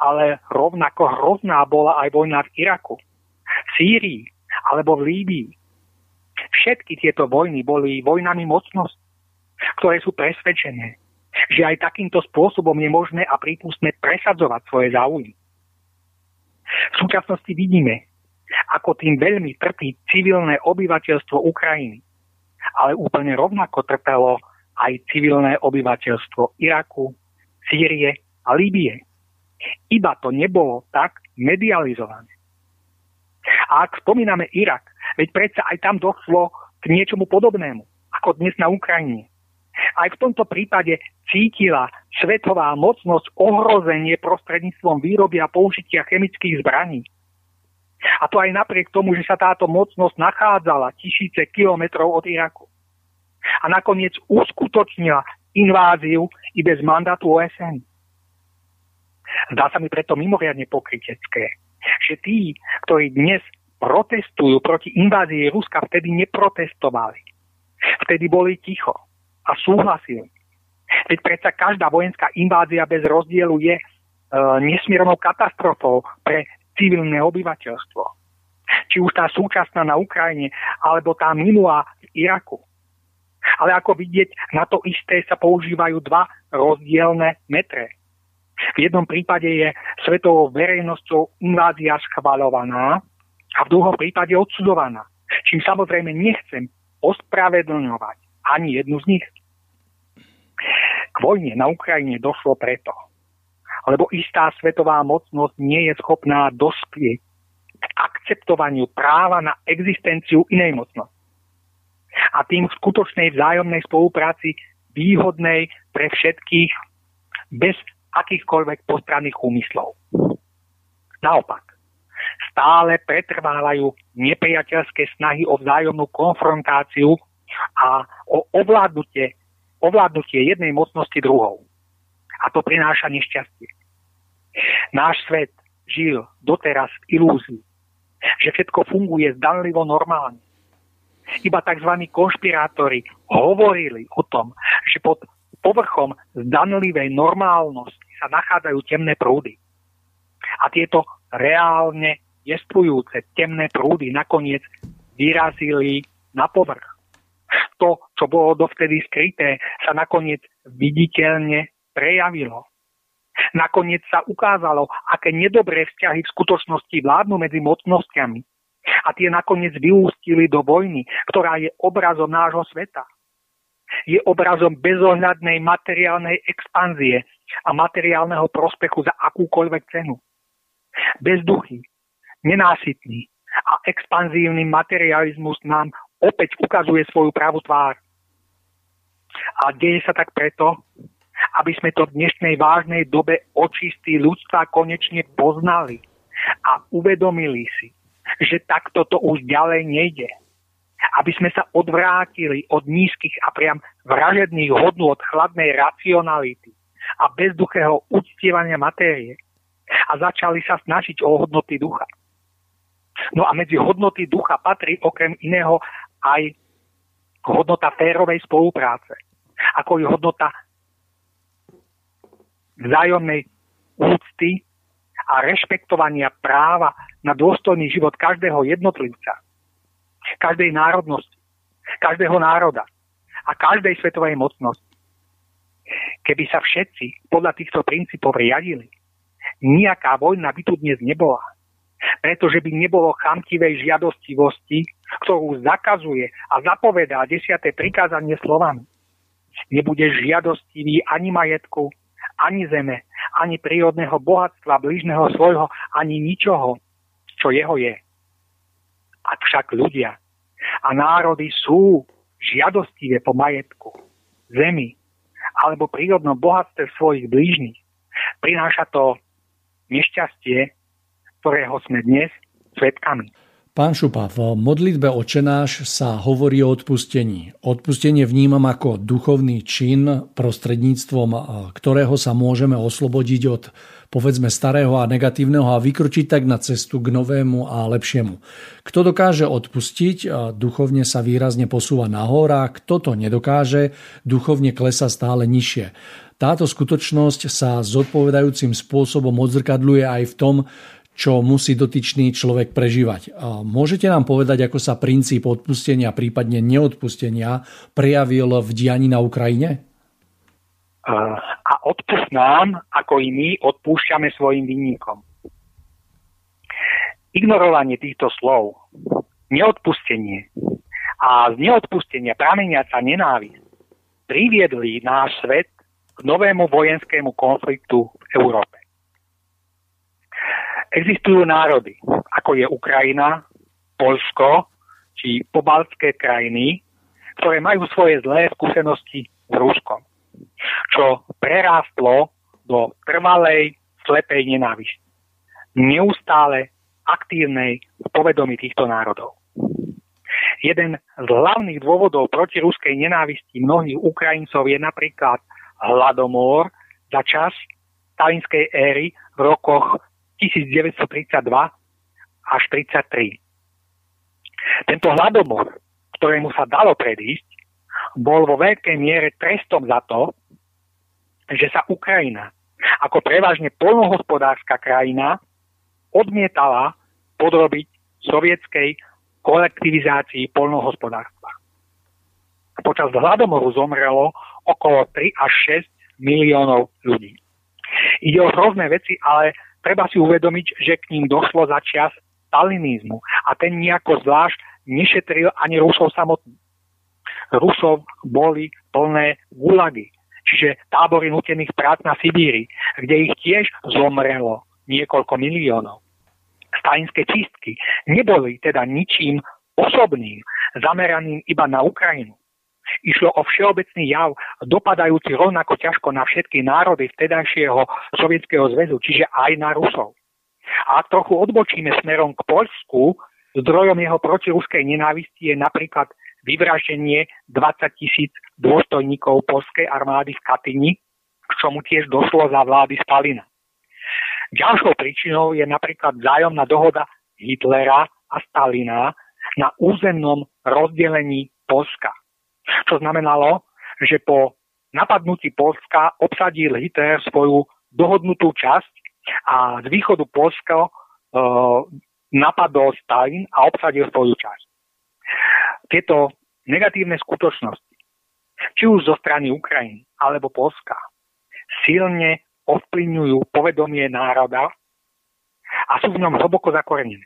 C: Ale rovnako hrozná bola aj vojna v Iraku, v Sýrii alebo v Líbii. Všetky tieto vojny boli vojnami mocnosti, ktoré sú presvedčené, že aj takýmto spôsobom je možné a prípustné presadzovať svoje záujmy. V súčasnosti vidíme, ako tým veľmi trpí civilné obyvateľstvo Ukrajiny. Ale úplne rovnako trpelo aj civilné obyvateľstvo Iraku, Sýrie a Líbie. Iba to nebolo tak medializované. A ak spomíname Irak, veď predsa aj tam došlo k niečomu podobnému, ako dnes na Ukrajine. Aj v tomto prípade cítila svetová mocnosť ohrozenie prostredníctvom výroby a použitia chemických zbraní. A to aj napriek tomu, že sa táto mocnosť nachádzala tisíce kilometrov od Iraku. A nakoniec uskutočnila inváziu i bez mandátu OSN. Zdá sa mi preto mimoriadne pokrytecké, že tí, ktorí dnes protestujú proti invázii Ruska, vtedy neprotestovali. Vtedy boli ticho a súhlasili. Veď predsa každá vojenská invázia bez rozdielu je e, nesmiernou katastrofou pre civilné obyvateľstvo. Či už tá súčasná na Ukrajine, alebo tá minulá v Iraku. Ale ako vidieť, na to isté sa používajú dva rozdielne metre. V jednom prípade je svetovou verejnosťou invázia schvalovaná a v druhom prípade odsudovaná. Čím samozrejme nechcem ospravedlňovať ani jednu z nich. K vojne na Ukrajine došlo preto, lebo istá svetová mocnosť nie je schopná dospieť k akceptovaniu práva na existenciu inej mocnosti. A tým v skutočnej vzájomnej spolupráci výhodnej pre všetkých bez akýchkoľvek postranných úmyslov. Naopak, stále pretrvávajú nepriateľské snahy o vzájomnú konfrontáciu a o ovládnutie, ovládnutie jednej mocnosti druhou a to prináša nešťastie. Náš svet žil doteraz v ilúzii, že všetko funguje zdanlivo normálne. Iba tzv. konšpirátori hovorili o tom, že pod povrchom zdanlivej normálnosti sa nachádzajú temné prúdy. A tieto reálne jestvujúce temné prúdy nakoniec vyrazili na povrch. To, čo bolo dovtedy skryté, sa nakoniec viditeľne prejavilo. Nakoniec sa ukázalo, aké nedobré vzťahy v skutočnosti vládnu medzi mocnosťami. A tie nakoniec vyústili do vojny, ktorá je obrazom nášho sveta. Je obrazom bezohľadnej materiálnej expanzie a materiálneho prospechu za akúkoľvek cenu. Bezduchý, nenásytný a expanzívny materializmus nám opäť ukazuje svoju pravú tvár. A deje sa tak preto, aby sme to v dnešnej vážnej dobe očistí ľudstva konečne poznali a uvedomili si, že takto to už ďalej nejde. Aby sme sa odvrátili od nízkych a priam vražedných hodnôt chladnej racionality a bezduchého uctievania matérie a začali sa snažiť o hodnoty ducha. No a medzi hodnoty ducha patrí okrem iného aj hodnota férovej spolupráce, ako je hodnota vzájomnej úcty a rešpektovania práva na dôstojný život každého jednotlivca, každej národnosti, každého národa a každej svetovej mocnosti. Keby sa všetci podľa týchto princípov riadili, nejaká vojna by tu dnes nebola. Pretože by nebolo chamtivej žiadostivosti, ktorú zakazuje a zapovedá desiate prikázanie slovami. Nebude žiadostivý ani majetku, ani zeme, ani prírodného bohatstva blížneho svojho, ani ničoho, čo jeho je. Ak však ľudia a národy sú žiadostivé po majetku, zemi alebo prírodnom bohatstve svojich blížnych, prináša to nešťastie, ktorého sme dnes svetkami.
B: Pán Šupa, v modlitbe očenáš sa hovorí o odpustení. Odpustenie vnímam ako duchovný čin, prostredníctvom ktorého sa môžeme oslobodiť od povedzme starého a negatívneho a vykročiť tak na cestu k novému a lepšiemu. Kto dokáže odpustiť, duchovne sa výrazne posúva nahor a kto to nedokáže, duchovne klesa stále nižšie. Táto skutočnosť sa zodpovedajúcim spôsobom odzrkadľuje aj v tom, čo musí dotyčný človek prežívať. Môžete nám povedať, ako sa princíp odpustenia, prípadne neodpustenia prejavil v dianí na Ukrajine?
C: a odpust nám, ako i my odpúšťame svojim vinníkom. Ignorovanie týchto slov, neodpustenie a z neodpustenia prameniaca nenávisť priviedli náš svet k novému vojenskému konfliktu v Európe. Existujú národy, ako je Ukrajina, Polsko či pobaltské krajiny, ktoré majú svoje zlé skúsenosti s Ruskom, čo prerástlo do trvalej slepej nenávisti. Neustále aktívnej v povedomí týchto národov. Jeden z hlavných dôvodov proti ruskej nenávisti mnohých Ukrajincov je napríklad hladomor za čas stalinskej éry v rokoch 1932 až 33. Tento hladomor, ktorému sa dalo predísť, bol vo veľkej miere trestom za to, že sa Ukrajina ako prevažne polnohospodárska krajina odmietala podrobiť sovietskej kolektivizácii polnohospodárstva. Počas hladomoru zomrelo okolo 3 až 6 miliónov ľudí. Ide o hrozné veci, ale treba si uvedomiť, že k ním došlo za čas stalinizmu a ten nejako zvlášť nešetril ani Rusov samotný. Rusov boli plné gulagy, čiže tábory nutených prác na Sibíri, kde ich tiež zomrelo niekoľko miliónov. Stalinské čistky neboli teda ničím osobným, zameraným iba na Ukrajinu. Išlo o všeobecný jav, dopadajúci rovnako ťažko na všetky národy vtedajšieho Sovietskeho zväzu, čiže aj na Rusov. A ak trochu odbočíme smerom k Polsku, zdrojom jeho protiruskej nenávisti je napríklad vyvraždenie 20 tisíc dôstojníkov polskej armády v Katyni, k čomu tiež došlo za vlády Stalina. Ďalšou príčinou je napríklad vzájomná dohoda Hitlera a Stalina na územnom rozdelení Polska. Čo znamenalo, že po napadnutí Polska obsadil Hitler svoju dohodnutú časť a z východu Polska e, napadol Stalin a obsadil svoju časť. Tieto negatívne skutočnosti, či už zo strany Ukrajiny alebo Polska, silne ovplyvňujú povedomie národa a sú v ňom hlboko zakorenené.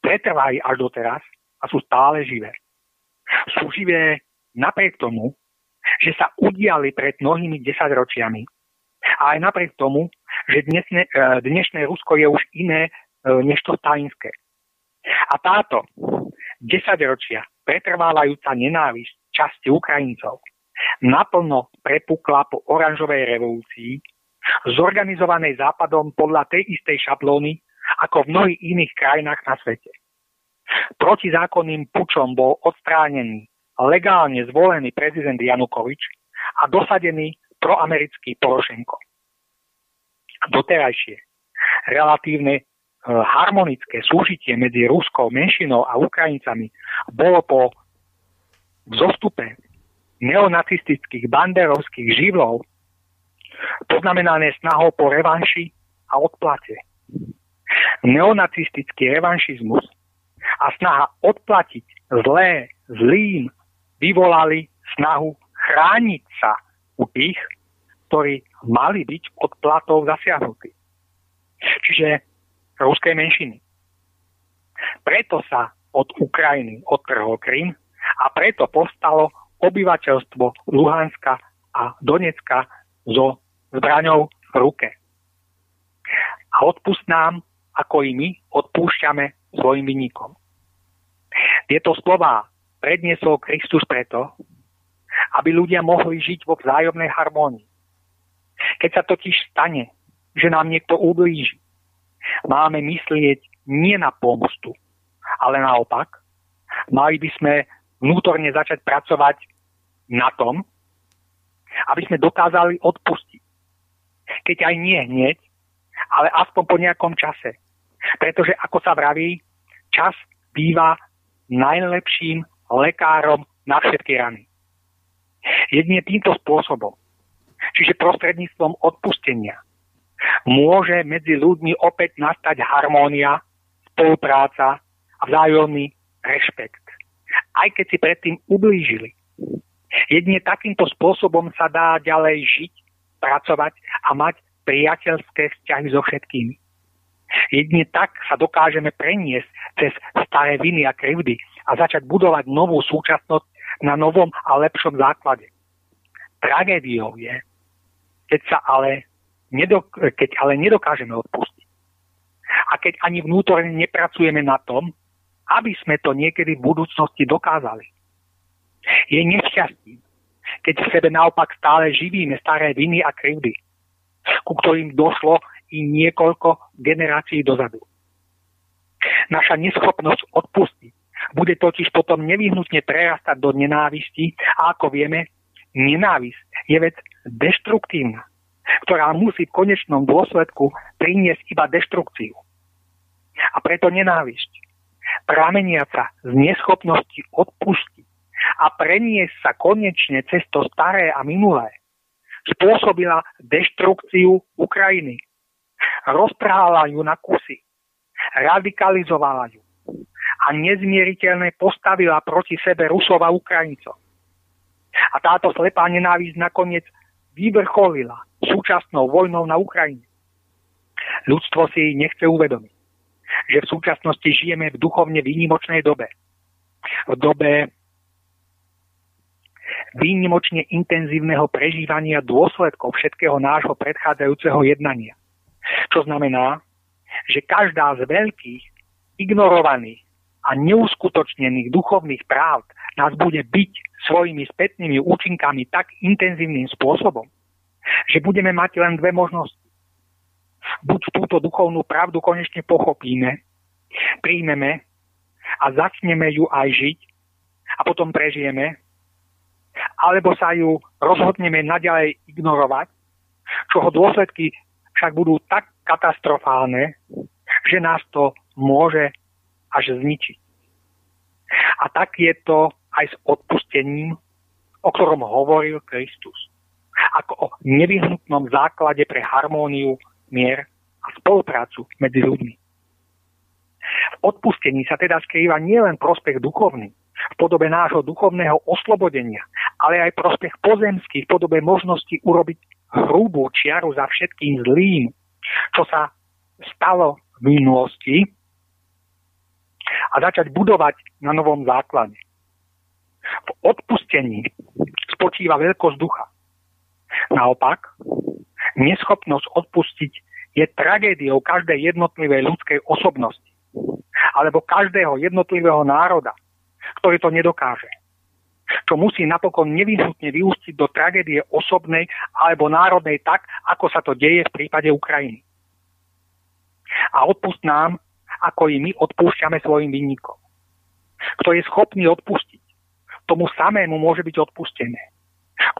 C: Pretrvali až doteraz a sú stále živé. Sú živé napriek tomu, že sa udiali pred mnohými desaťročiami. A aj napriek tomu, že dnesne, e, dnešné Rusko je už iné e, než to stalinské. A táto desaťročia pretrvávajúca nenávisť časti Ukrajincov naplno prepukla po oranžovej revolúcii zorganizovanej Západom podľa tej istej šablóny ako v mnohých iných krajinách na svete. Protizákonným pučom bol odstránený legálne zvolený prezident Janukovič a dosadený proamerický Porošenko. Doterajšie relatívne e, harmonické súžitie medzi ruskou menšinou a Ukrajincami bolo po vzostupe neonacistických banderovských živlov poznamenané snahou po revanši a odplate. Neonacistický revanšizmus a snaha odplatiť zlé zlým vyvolali snahu chrániť sa u tých, ktorí mali byť odplatou zasiahnutí. Čiže ruskej menšiny. Preto sa od Ukrajiny odtrhol Krym a preto postalo obyvateľstvo Luhanska a Donecka so zbraňou v ruke. A odpust nám, ako i my, odpúšťame svojim vynikom. Tieto slova predniesol Kristus preto, aby ľudia mohli žiť vo vzájomnej harmónii. Keď sa totiž stane, že nám niekto ublíži, máme myslieť nie na pomstu, ale naopak, mali by sme vnútorne začať pracovať na tom, aby sme dokázali odpustiť keď aj nie hneď, ale aspoň po nejakom čase. Pretože, ako sa vraví, čas býva najlepším lekárom na všetky rany. Jedine týmto spôsobom, čiže prostredníctvom odpustenia, môže medzi ľuďmi opäť nastať harmónia, spolupráca a vzájomný rešpekt. Aj keď si predtým ublížili. Jedine takýmto spôsobom sa dá ďalej žiť, pracovať a mať priateľské vzťahy so všetkými. Jedine tak sa dokážeme preniesť cez staré viny a krivdy a začať budovať novú súčasnosť na novom a lepšom základe. Tragédiou je, keď, sa ale, nedok- keď ale nedokážeme odpustiť. A keď ani vnútorne nepracujeme na tom, aby sme to niekedy v budúcnosti dokázali. Je nešťastím, keď v sebe naopak stále živíme staré viny a krivdy, ku ktorým došlo i niekoľko generácií dozadu. Naša neschopnosť odpustiť bude totiž potom nevyhnutne prerastať do nenávisti a ako vieme, nenávisť je vec deštruktívna, ktorá musí v konečnom dôsledku priniesť iba deštrukciu. A preto nenávisť, prameniaca z neschopnosti odpustiť a preniesť sa konečne cez to staré a minulé, spôsobila deštrukciu Ukrajiny. Roztrhala ju na kusy, radikalizovala ju a nezmieriteľne postavila proti sebe Rusov a Ukrajincov. A táto slepá nenávisť nakoniec vyvrcholila súčasnou vojnou na Ukrajine. Ľudstvo si nechce uvedomiť, že v súčasnosti žijeme v duchovne výnimočnej dobe. V dobe výnimočne intenzívneho prežívania dôsledkov všetkého nášho predchádzajúceho jednania. Čo znamená, že každá z veľkých, ignorovaných a neuskutočnených duchovných práv nás bude byť svojimi spätnými účinkami tak intenzívnym spôsobom, že budeme mať len dve možnosti. Buď túto duchovnú pravdu konečne pochopíme, príjmeme a začneme ju aj žiť a potom prežijeme, alebo sa ju rozhodneme naďalej ignorovať, čoho dôsledky však budú tak katastrofálne, že nás to môže až zničiť. A tak je to aj s odpustením, o ktorom hovoril Kristus. Ako o nevyhnutnom základe pre harmóniu, mier a spoluprácu medzi ľuďmi. V odpustení sa teda skrýva nielen prospech duchovný, v podobe nášho duchovného oslobodenia, ale aj prospech pozemský v podobe možnosti urobiť hrubú čiaru za všetkým zlým, čo sa stalo v minulosti a začať budovať na novom základe. V odpustení spočíva veľkosť ducha. Naopak, neschopnosť odpustiť je tragédiou každej jednotlivej ľudskej osobnosti alebo každého jednotlivého národa, ktorý to nedokáže. Čo musí napokon nevyhnutne vyústiť do tragédie osobnej alebo národnej tak, ako sa to deje v prípade Ukrajiny. A odpust nám, ako i my odpúšťame svojim vinníkom. Kto je schopný odpustiť, tomu samému môže byť odpustené.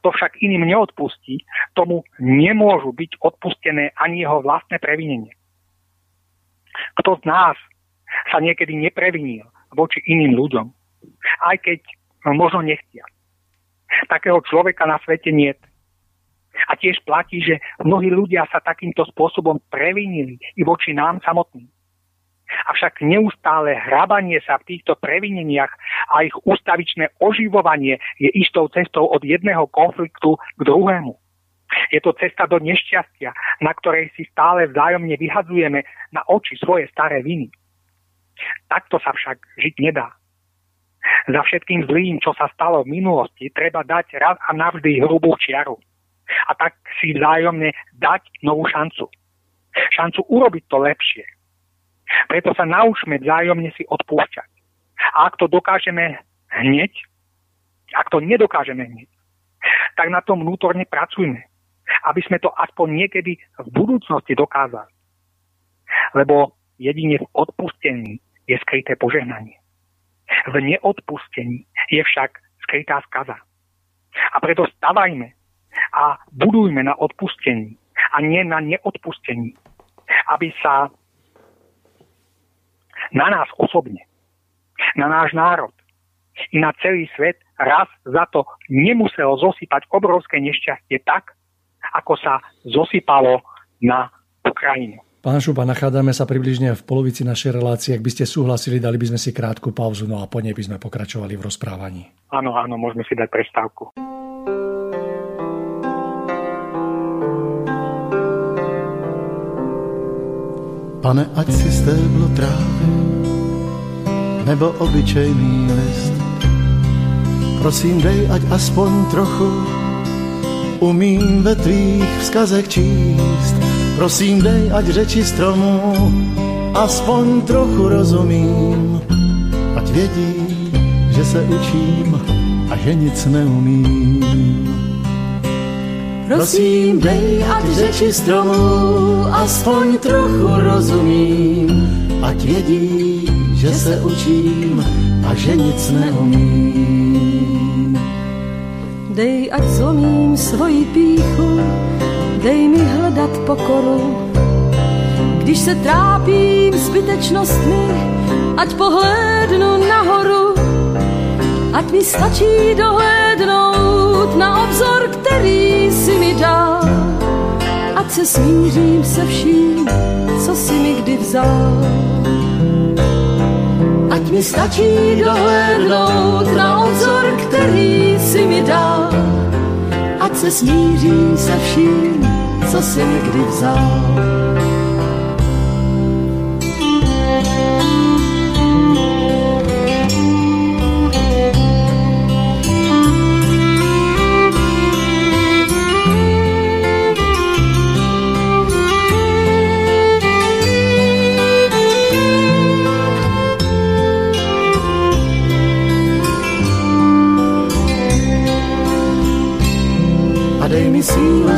C: Kto však iným neodpustí, tomu nemôžu byť odpustené ani jeho vlastné previnenie. Kto z nás sa niekedy neprevinil voči iným ľuďom, aj keď možno nechtia. Takého človeka na svete nie. A tiež platí, že mnohí ľudia sa takýmto spôsobom previnili i voči nám samotným. Avšak neustále hrabanie sa v týchto previneniach a ich ustavičné oživovanie je istou cestou od jedného konfliktu k druhému. Je to cesta do nešťastia, na ktorej si stále vzájomne vyhadzujeme na oči svoje staré viny. Takto sa však žiť nedá. Za všetkým zlým, čo sa stalo v minulosti, treba dať raz a navždy hrubú čiaru. A tak si vzájomne dať novú šancu. Šancu urobiť to lepšie. Preto sa naučme vzájomne si odpúšťať. A ak to dokážeme hneď, ak to nedokážeme hneď, tak na tom vnútorne pracujme, aby sme to aspoň niekedy v budúcnosti dokázali. Lebo jedine v odpustení je skryté požehnanie. V neodpustení je však skrytá skaza. A preto stavajme a budujme na odpustení a nie na neodpustení, aby sa na nás osobne, na náš národ i na celý svet raz za to nemuselo zosypať obrovské nešťastie tak, ako sa zosypalo na Ukrajinu.
B: Pán Šupa, nachádzame sa približne v polovici našej relácie. Ak by ste súhlasili, dali by sme si krátku pauzu, no a po nej by sme pokračovali v rozprávaní.
C: Áno, áno, môžeme si dať prestávku.
D: Pane, ať si stéblo trávy, nebo obyčejný list. Prosím, dej, ať aspoň trochu umím ve tvých vzkazech číst. Prosím, dej, ať řeči stromu aspoň trochu rozumím. Ať vědí, že se učím a že nic neumím. Prosím, dej, ať řeči stromu aspoň trochu rozumím. Ať vědí, že se učím a že nic neumím.
E: Dej, ať zlomím svoji píchu, dej mi hledat pokoru. Když se trápím zbytečnostmi, ať pohlédnu nahoru, ať mi stačí dohlédnout na obzor, který si mi dal. Ať se smířím se vším, co si mi kdy vzal. Ať mi stačí dohlédnout na obzor, který si mi dal. Ať se smířím se vším, co si mi kdy vzal.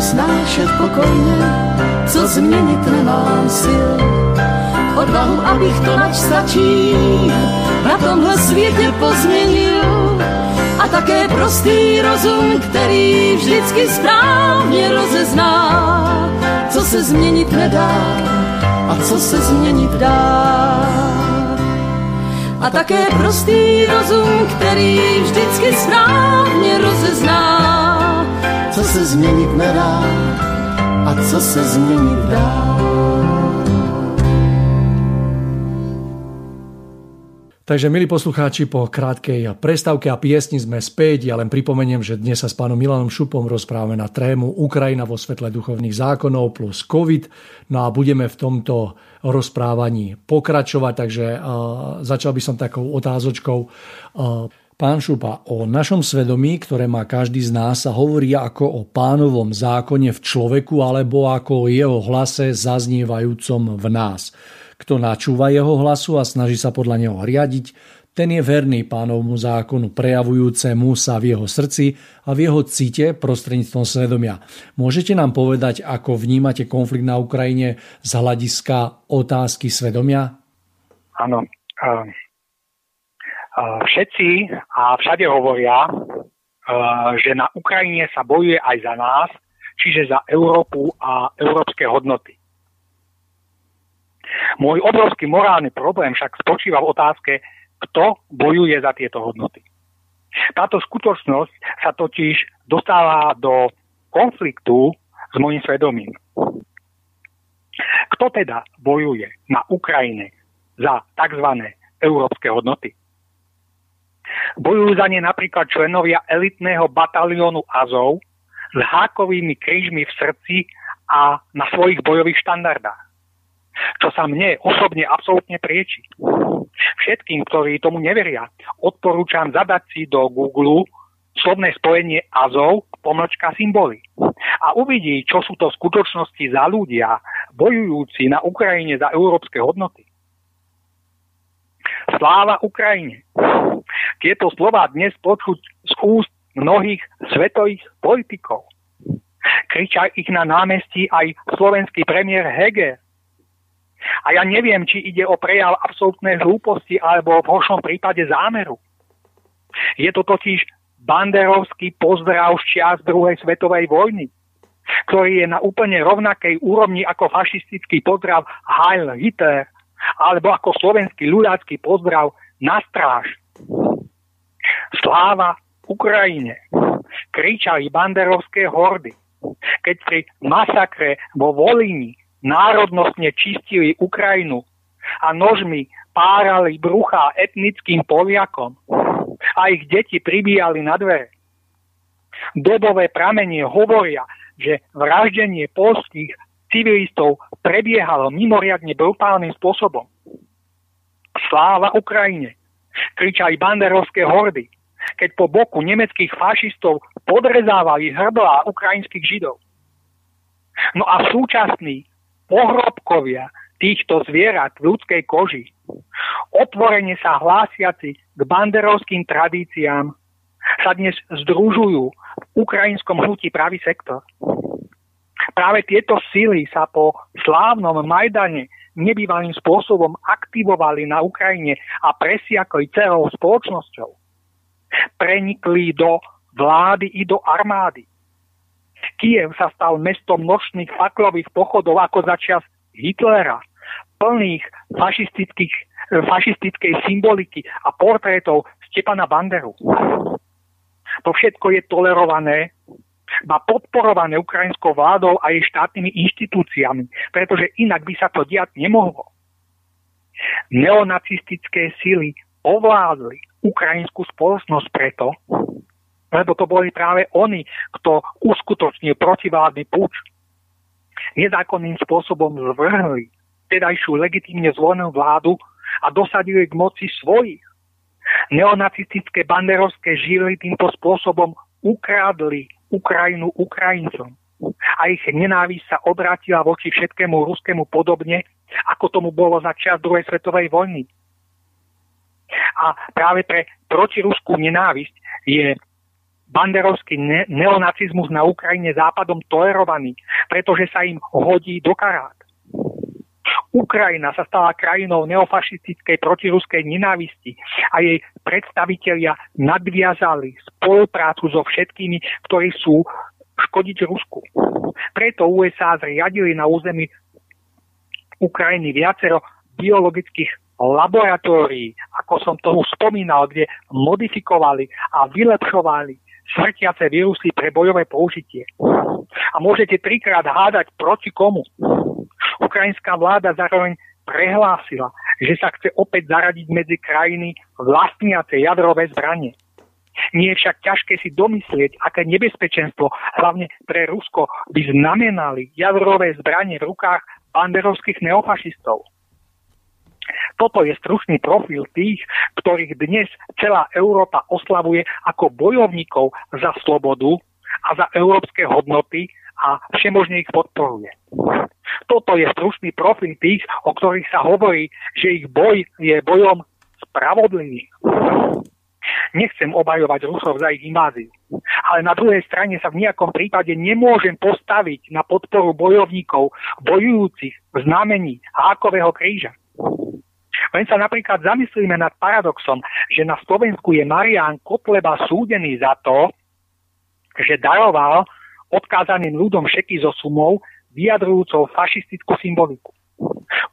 D: Snášet pokojně, co změnit nemám sil. Odvahu, abych to nač stačí, na tomhle světě pozměnil. A také prostý rozum, který vždycky správně rozezná, co se změnit nedá a co se změnit dá. A také prostý rozum, který vždycky správně rozezná, co se změnit nedá a co se změnit dá.
B: Takže milí poslucháči, po krátkej prestávke a piesni sme späť. Ja len pripomeniem, že dnes sa s pánom Milanom Šupom rozprávame na trému Ukrajina vo svetle duchovných zákonov plus COVID. No a budeme v tomto rozprávaní pokračovať, takže uh, začal by som takou otázočkou. Uh, Pán Šupa, o našom svedomí, ktoré má každý z nás, sa hovorí ako o pánovom zákone v človeku alebo ako o jeho hlase zaznievajúcom v nás. Kto načúva jeho hlasu a snaží sa podľa neho riadiť, ten je verný pánovmu zákonu, prejavujúcemu sa v jeho srdci a v jeho cite prostredníctvom svedomia. Môžete nám povedať, ako vnímate konflikt na Ukrajine z hľadiska otázky svedomia?
C: Áno, Všetci a všade hovoria, že na Ukrajine sa bojuje aj za nás, čiže za Európu a európske hodnoty. Môj obrovský morálny problém však spočíva v otázke, kto bojuje za tieto hodnoty. Táto skutočnosť sa totiž dostáva do konfliktu s mojim svedomím. Kto teda bojuje na Ukrajine za tzv. európske hodnoty? Bojujú za ne napríklad členovia elitného bataliónu Azov s hákovými krížmi v srdci a na svojich bojových štandardách. Čo sa mne osobne absolútne prieči. Všetkým, ktorí tomu neveria, odporúčam zadať si do Google slovné spojenie Azov, pomlčka symboly. A uvidí, čo sú to v skutočnosti za ľudia, bojujúci na Ukrajine za európske hodnoty. Sláva Ukrajine! Tieto slova dnes počuť z úst mnohých svetových politikov. Kriča ich na námestí aj slovenský premiér Heger. A ja neviem, či ide o prejav absolútnej hlúposti alebo v horšom prípade zámeru. Je to totiž banderovský pozdrav z čias druhej svetovej vojny, ktorý je na úplne rovnakej úrovni ako fašistický pozdrav Heil Hitler alebo ako slovenský ľudácky pozdrav na stráž. Sláva Ukrajine! Kričali banderovské hordy. Keď pri masakre vo Volini národnostne čistili Ukrajinu a nožmi párali brucha etnickým Poliakom a ich deti pribíjali na dvere. Dobové pramenie hovoria, že vraždenie polských civilistov prebiehalo mimoriadne brutálnym spôsobom. Sláva Ukrajine! Kričali banderovské hordy, keď po boku nemeckých fašistov podrezávali hrdlá ukrajinských židov. No a súčasní pohrobkovia týchto zvierat v ľudskej koži, otvorene sa hlásiaci k banderovským tradíciám, sa dnes združujú v ukrajinskom hnutí pravý sektor. Práve tieto síly sa po slávnom Majdane nebývalým spôsobom aktivovali na Ukrajine a presiakli celou spoločnosťou. Prenikli do vlády i do armády. Kiev sa stal mestom nočných faklových pochodov ako začias Hitlera, plných fašistických, fašistickej symboliky a portrétov Stepana Banderu. To všetko je tolerované má podporované ukrajinskou vládou a jej štátnymi inštitúciami, pretože inak by sa to diať nemohlo. Neonacistické síly ovládli ukrajinskú spoločnosť preto, lebo to boli práve oni, kto uskutočnil protivládny púč. Nezákonným spôsobom zvrhli tedajšiu legitímne zvolenú vládu a dosadili k moci svojich. Neonacistické banderovské žily týmto spôsobom ukradli Ukrajinu Ukrajincom. A ich nenávisť sa obrátila voči všetkému ruskému podobne, ako tomu bolo za čas druhej svetovej vojny. A práve pre protiruskú nenávisť je banderovský ne- neonacizmus na Ukrajine západom tolerovaný, pretože sa im hodí do karát. Ukrajina sa stala krajinou neofašistickej protiruskej nenávisti a jej predstavitelia nadviazali spoluprácu so všetkými, ktorí sú škodiť Rusku. Preto USA zriadili na území Ukrajiny viacero biologických laboratórií, ako som tomu spomínal, kde modifikovali a vylepšovali smrtiace vírusy pre bojové použitie. A môžete trikrát hádať proti komu. Ukrajinská vláda zároveň prehlásila, že sa chce opäť zaradiť medzi krajiny vlastniace jadrové zbranie. Nie je však ťažké si domyslieť, aké nebezpečenstvo hlavne pre Rusko by znamenali jadrové zbranie v rukách banderovských neofašistov. Toto je stručný profil tých, ktorých dnes celá Európa oslavuje ako bojovníkov za slobodu a za európske hodnoty a všemožne ich podporuje. Toto je stručný profil tých, o ktorých sa hovorí, že ich boj je bojom spravodlivým. Nechcem obajovať Rusov za ich inváziu, ale na druhej strane sa v nejakom prípade nemôžem postaviť na podporu bojovníkov bojujúcich v znamení Hákového kríža. Len sa napríklad zamyslíme nad paradoxom, že na Slovensku je Marián Kotleba súdený za to, že daroval odkázaným ľudom šeky zo sumov, vyjadrujúcou fašistickú symboliku.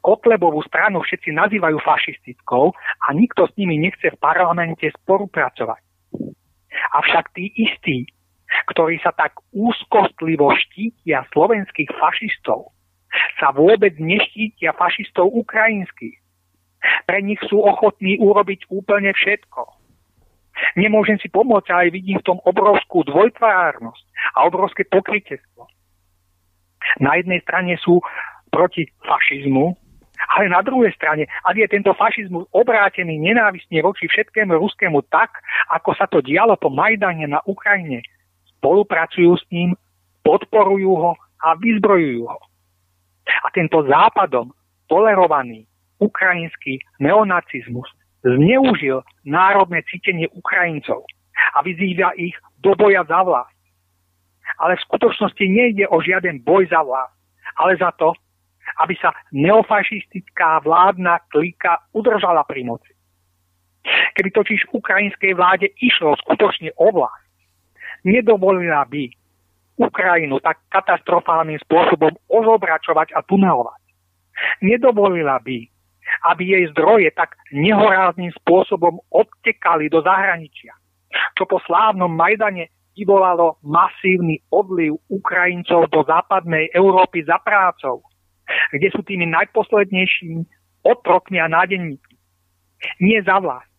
C: Kotlebovú stranu všetci nazývajú fašistickou a nikto s nimi nechce v parlamente spolupracovať. Avšak tí istí, ktorí sa tak úzkostlivo štítia slovenských fašistov, sa vôbec neštítia fašistov ukrajinských. Pre nich sú ochotní urobiť úplne všetko. Nemôžem si pomôcť, ale vidím v tom obrovskú dvojtvárnosť a obrovské pokrytectvo. Na jednej strane sú proti fašizmu, ale na druhej strane, ak je tento fašizmus obrátený nenávistne voči všetkému ruskému tak, ako sa to dialo po Majdane na Ukrajine, spolupracujú s ním, podporujú ho a vyzbrojujú ho. A tento západom tolerovaný ukrajinský neonacizmus zneužil národné cítenie Ukrajincov a vyzýva ich do boja za vlast. Ale v skutočnosti nejde o žiaden boj za vlast, ale za to, aby sa neofašistická vládna klika udržala pri moci. Keby totiž ukrajinskej vláde išlo skutočne o vlast, nedovolila by Ukrajinu tak katastrofálnym spôsobom ozobračovať a tunelovať. Nedovolila by aby jej zdroje tak nehorázným spôsobom odtekali do zahraničia, čo po slávnom Majdane vyvolalo masívny odliv Ukrajincov do západnej Európy za prácou, kde sú tými najposlednejšími otrokmi a nádenníkmi. Nie za vlast,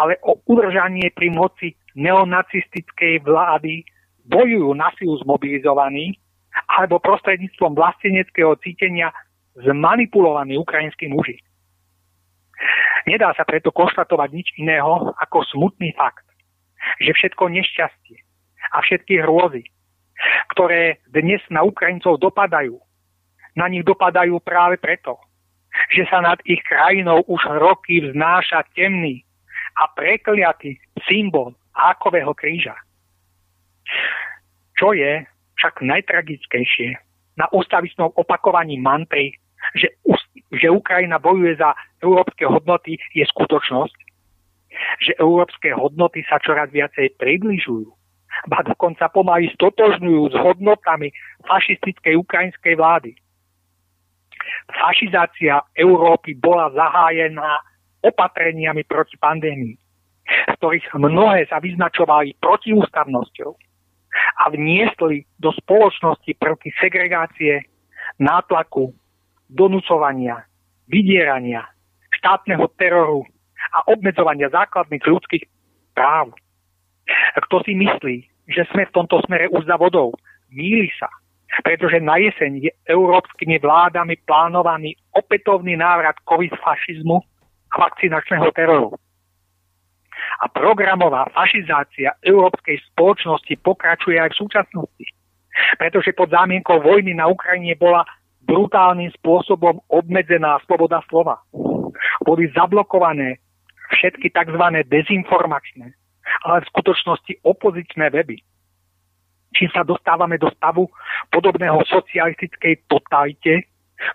C: ale o udržanie pri moci neonacistickej vlády bojujú na silu zmobilizovaní alebo prostredníctvom vlasteneckého cítenia zmanipulovaní ukrajinskí muži. Nedá sa preto konštatovať nič iného ako smutný fakt, že všetko nešťastie a všetky hrôzy, ktoré dnes na Ukrajincov dopadajú, na nich dopadajú práve preto, že sa nad ich krajinou už roky vznáša temný a prekliatý symbol hákového kríža. Čo je však najtragickejšie na ústavičnom opakovaní mantry, že, že Ukrajina bojuje za európske hodnoty, je skutočnosť, že európske hodnoty sa čoraz viacej približujú, ba dokonca pomaly stotožňujú s hodnotami fašistickej ukrajinskej vlády. Fašizácia Európy bola zahájená opatreniami proti pandémii, z ktorých mnohé sa vyznačovali protiústavnosťou a vniesli do spoločnosti prvky segregácie, nátlaku, donúcovania, vydierania, štátneho teroru a obmedzovania základných ľudských práv. Kto si myslí, že sme v tomto smere už za vodou, míli sa, pretože na jeseň je európskymi vládami plánovaný opätovný návrat covid-fašizmu a vakcinačného teroru. A programová fašizácia európskej spoločnosti pokračuje aj v súčasnosti. Pretože pod zámienkou vojny na Ukrajine bola brutálnym spôsobom obmedzená sloboda slova. Boli zablokované všetky tzv. dezinformačné, ale v skutočnosti opozičné weby. Čím sa dostávame do stavu podobného socialistickej totalite,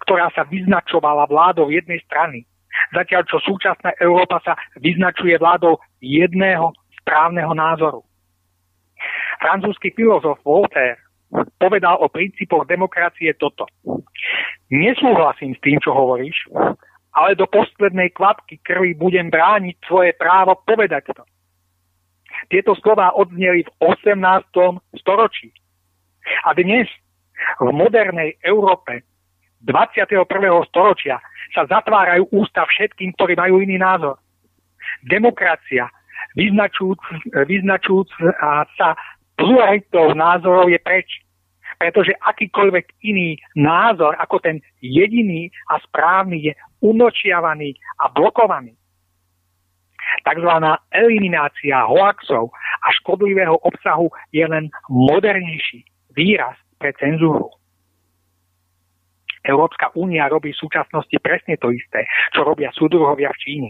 C: ktorá sa vyznačovala vládou jednej strany, zatiaľ čo súčasná Európa sa vyznačuje vládou jedného správneho názoru. Francúzsky filozof Voltaire povedal o princípoch demokracie toto. Nesúhlasím s tým, čo hovoríš, ale do poslednej kvapky krvi budem brániť svoje právo povedať to. Tieto slová odzneli v 18. storočí. A dnes v modernej Európe 21. storočia sa zatvárajú ústa všetkým, ktorí majú iný názor. Demokracia, vyznačujúc, vyznačujúc sa pluralitou názorov je preč. Pretože akýkoľvek iný názor ako ten jediný a správny je unočiavaný a blokovaný. Takzvaná eliminácia hoaxov a škodlivého obsahu je len modernejší výraz pre cenzúru. Európska únia robí v súčasnosti presne to isté, čo robia súdruhovia v Číne.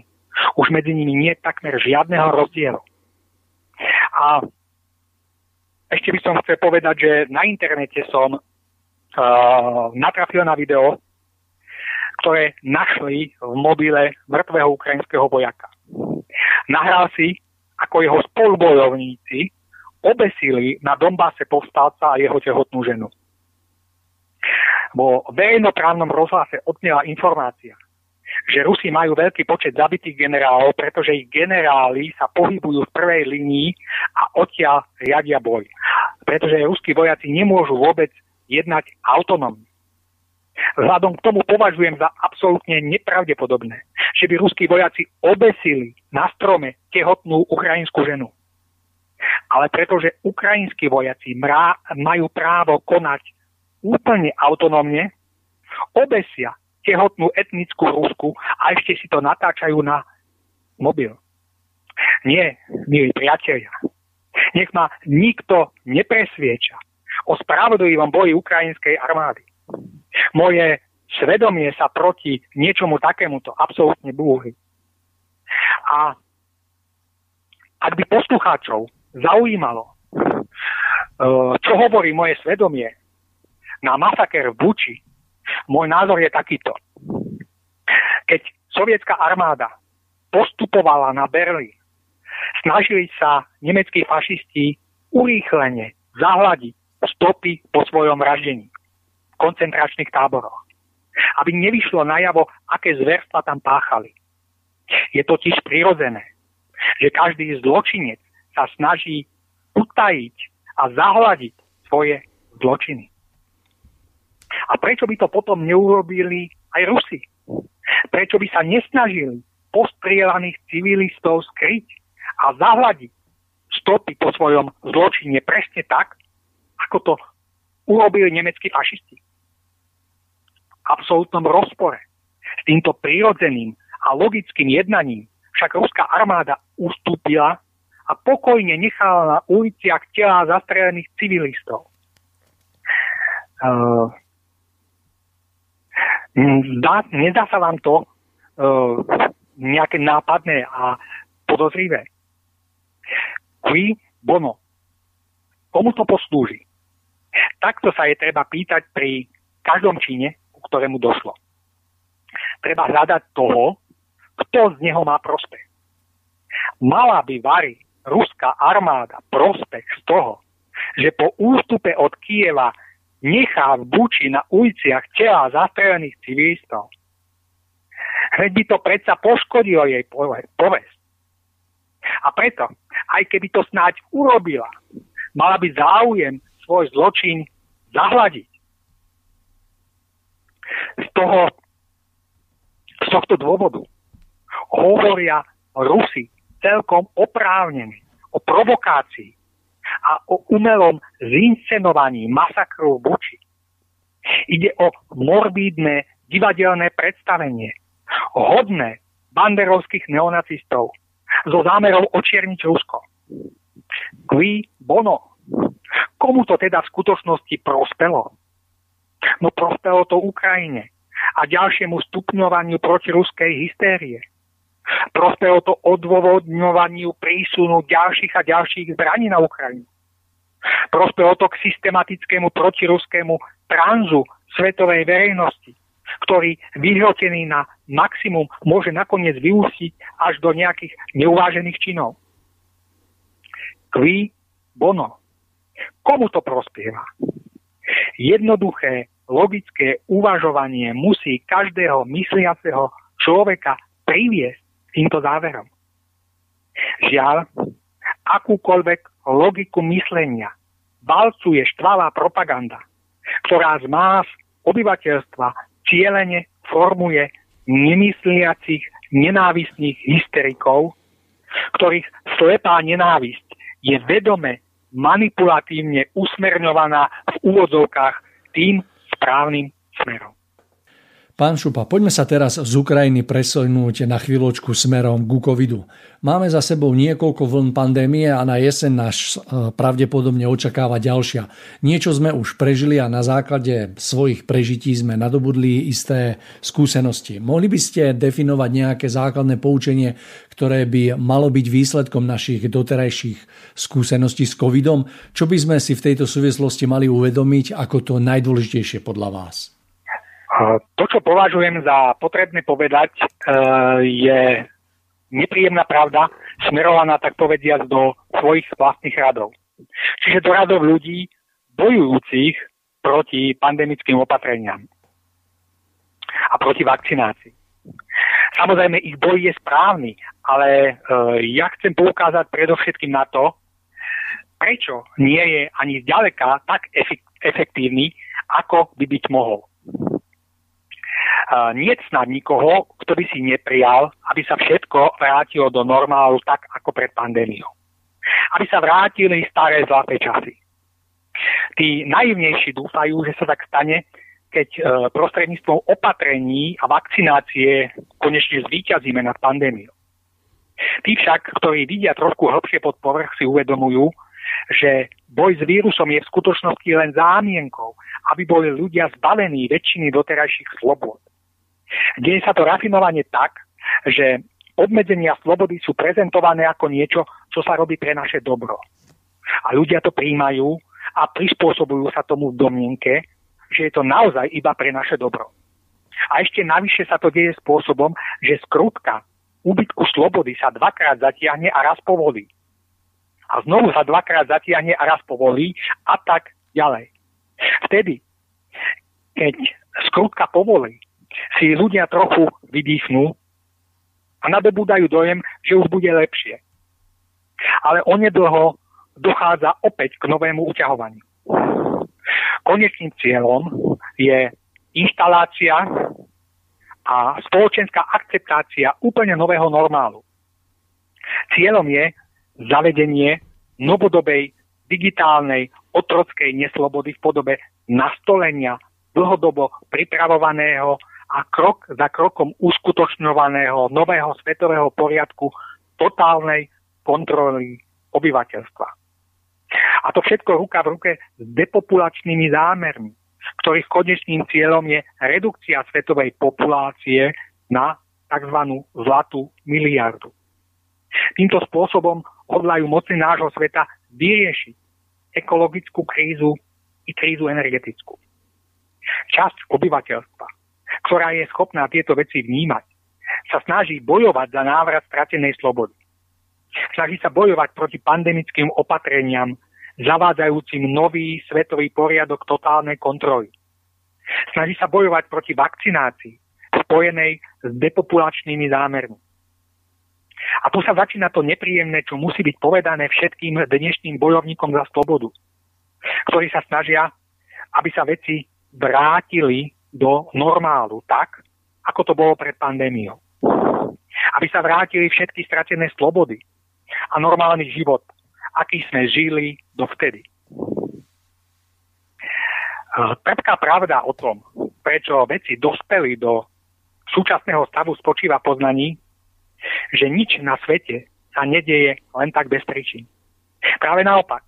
C: Už medzi nimi nie je takmer žiadneho rozdielu. A ešte by som chcel povedať, že na internete som uh, natrafil na video, ktoré našli v mobile mŕtvého ukrajinského vojaka. Nahral si, ako jeho spolubojovníci obesili na Dombase povstalca a jeho tehotnú ženu. Vo verejnoprávnom rozhlase odnela informácia, že Rusi majú veľký počet zabitých generálov, pretože ich generáli sa pohybujú v prvej linii a odtiaľ riadia boj. Pretože ruskí vojaci nemôžu vôbec jednať autonómne. Vzhľadom k tomu považujem za absolútne nepravdepodobné, že by ruskí vojaci obesili na strome tehotnú ukrajinskú ženu. Ale pretože ukrajinskí vojaci majú právo konať úplne autonómne, obesia tehotnú etnickú Rusku a ešte si to natáčajú na mobil. Nie, milí priatelia. Nech ma nikto nepresvieča o spravodlivom boji ukrajinskej armády. Moje svedomie sa proti niečomu takémuto absolútne búhy. A ak by poslucháčov zaujímalo, e, čo hovorí moje svedomie na masaker v Buči, môj názor je takýto. Keď sovietská armáda postupovala na Berlín, snažili sa nemeckí fašisti urýchlene zahľadiť stopy po svojom vraždení v koncentračných táboroch. Aby nevyšlo najavo, aké zverstva tam páchali. Je totiž prirodzené, že každý zločinec sa snaží utajiť a zahľadiť svoje zločiny. A prečo by to potom neurobili aj Rusi? Prečo by sa nesnažili postrielaných civilistov skryť a zahľadiť stopy po svojom zločine presne tak, ako to urobili nemeckí fašisti. V absolútnom rozpore s týmto prirodzeným a logickým jednaním však ruská armáda ustúpila a pokojne nechala na uliciach tela zastrelených civilistov. Uh, zdá, nezdá sa vám to uh, nejaké nápadné a podozrivé? Qui bono. Komu to poslúži? Takto sa je treba pýtať pri každom čine, ku ktorému došlo. Treba hľadať toho, kto z neho má prospech. Mala by Vary, ruská armáda, prospech z toho, že po ústupe od Kieva nechá v Buči na uliciach tela zastrelených civilistov. Veď by to predsa poškodilo jej povesť. A preto, aj keby to snáď urobila, mala by záujem svoj zločin zahľadiť. Z, toho, z tohto dôvodu hovoria Rusi celkom oprávnene o provokácii a o umelom zinscenovaní masakru v Buči. Ide o morbídne divadelné predstavenie, hodné banderovských neonacistov so zámerom očierniť Rusko. Qui bono. Komu to teda v skutočnosti prospelo? No prospelo to Ukrajine a ďalšiemu stupňovaniu protiruskej hystérie. Prospelo to odôvodňovaniu prísunu ďalších a ďalších zbraní na Ukrajinu. Prospelo to k systematickému protiruskému tranzu svetovej verejnosti, ktorý vyhrotený na maximum môže nakoniec vyústiť až do nejakých neuvážených činov. Qui bono. Komu to prospieva? Jednoduché, logické uvažovanie musí každého mysliaceho človeka priviesť týmto záverom. Žiaľ, akúkoľvek logiku myslenia valcuje štvalá propaganda, ktorá z más obyvateľstva cieľene formuje nemysliacich nenávistných hysterikov, ktorých slepá nenávisť je vedome manipulatívne usmerňovaná v úvodzovkách tým správnym smerom.
B: Pán Šupa, poďme sa teraz z Ukrajiny presunúť na chvíľočku smerom ku covidu. Máme za sebou niekoľko vln pandémie a na jeseň nás e, pravdepodobne očakáva ďalšia. Niečo sme už prežili a na základe svojich prežití sme nadobudli isté skúsenosti. Mohli by ste definovať nejaké základné poučenie, ktoré by malo byť výsledkom našich doterajších skúseností s covidom? Čo by sme si v tejto súvislosti mali uvedomiť ako to najdôležitejšie podľa vás?
C: To, čo považujem za potrebné povedať, e, je nepríjemná pravda, smerovaná tak povediať do svojich vlastných radov. Čiže do radov ľudí bojujúcich proti pandemickým opatreniam a proti vakcinácii. Samozrejme, ich boj je správny, ale e, ja chcem poukázať predovšetkým na to, prečo nie je ani zďaleka tak efektívny, ako by byť mohol nie snad nikoho, kto by si neprijal, aby sa všetko vrátilo do normálu tak, ako pred pandémiou. Aby sa vrátili staré zlaté časy. Tí naivnejší dúfajú, že sa tak stane, keď e, prostredníctvom opatrení a vakcinácie konečne zvíťazíme nad pandémiou. Tí však, ktorí vidia trošku hlbšie pod povrch, si uvedomujú, že boj s vírusom je v skutočnosti len zámienkou, aby boli ľudia zbavení väčšiny doterajších slobod. Deje sa to rafinovanie tak, že obmedzenia slobody sú prezentované ako niečo, čo sa robí pre naše dobro. A ľudia to príjmajú a prispôsobujú sa tomu v domnienke, že je to naozaj iba pre naše dobro. A ešte navyše sa to deje spôsobom, že skrutka úbytku slobody sa dvakrát zatiahne a raz povolí. A znovu sa dvakrát zatiahne a raz povolí a tak ďalej. Vtedy, keď skrutka povolí, si ľudia trochu vydýchnú a nadobúdajú dojem, že už bude lepšie. Ale onedlho dochádza opäť k novému uťahovaniu. Konečným cieľom je inštalácia a spoločenská akceptácia úplne nového normálu. Cieľom je zavedenie novodobej digitálnej otrockej neslobody v podobe nastolenia dlhodobo pripravovaného a krok za krokom uskutočňovaného nového svetového poriadku totálnej kontroly obyvateľstva. A to všetko ruka v ruke s depopulačnými zámermi, ktorých konečným cieľom je redukcia svetovej populácie na tzv. zlatú miliardu. Týmto spôsobom hodlajú moci nášho sveta vyriešiť ekologickú krízu i krízu energetickú. Časť obyvateľstva, ktorá je schopná tieto veci vnímať, sa snaží bojovať za návrat stratenej slobody. Snaží sa bojovať proti pandemickým opatreniam, zavádzajúcim nový svetový poriadok totálnej kontroly. Snaží sa bojovať proti vakcinácii, spojenej s depopulačnými zámermi. A tu sa začína to nepríjemné, čo musí byť povedané všetkým dnešným bojovníkom za slobodu, ktorí sa snažia, aby sa veci vrátili do normálu tak, ako to bolo pred pandémiou. Aby sa vrátili všetky stratené slobody a normálny život, aký sme žili dovtedy. Trpká pravda o tom, prečo veci dospeli do súčasného stavu spočíva poznaní, že nič na svete sa nedieje len tak bez príčin. Práve naopak.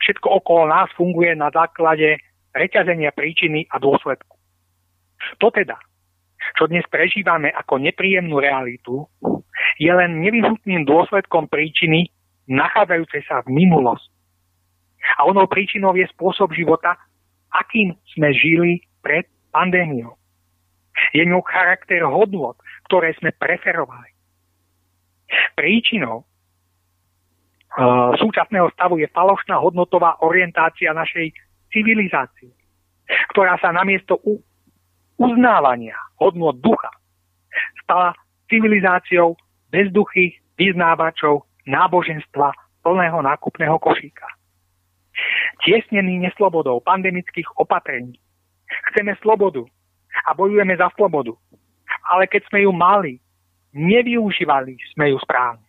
C: Všetko okolo nás funguje na základe reťazenia príčiny a dôsledku. To teda, čo dnes prežívame ako nepríjemnú realitu, je len nevyhnutným dôsledkom príčiny nachádzajúcej sa v minulosti. A onou príčinou je spôsob života, akým sme žili pred pandémiou. Je ňou charakter hodnot, ktoré sme preferovali. Príčinou uh, súčasného stavu je falošná hodnotová orientácia našej civilizácie, ktorá sa namiesto uznávania hodnot ducha stala civilizáciou bezduchých vyznávačov náboženstva plného nákupného košíka. Tiesnený neslobodou pandemických opatrení. Chceme slobodu a bojujeme za slobodu. Ale keď sme ju mali, nevyužívali sme ju správne.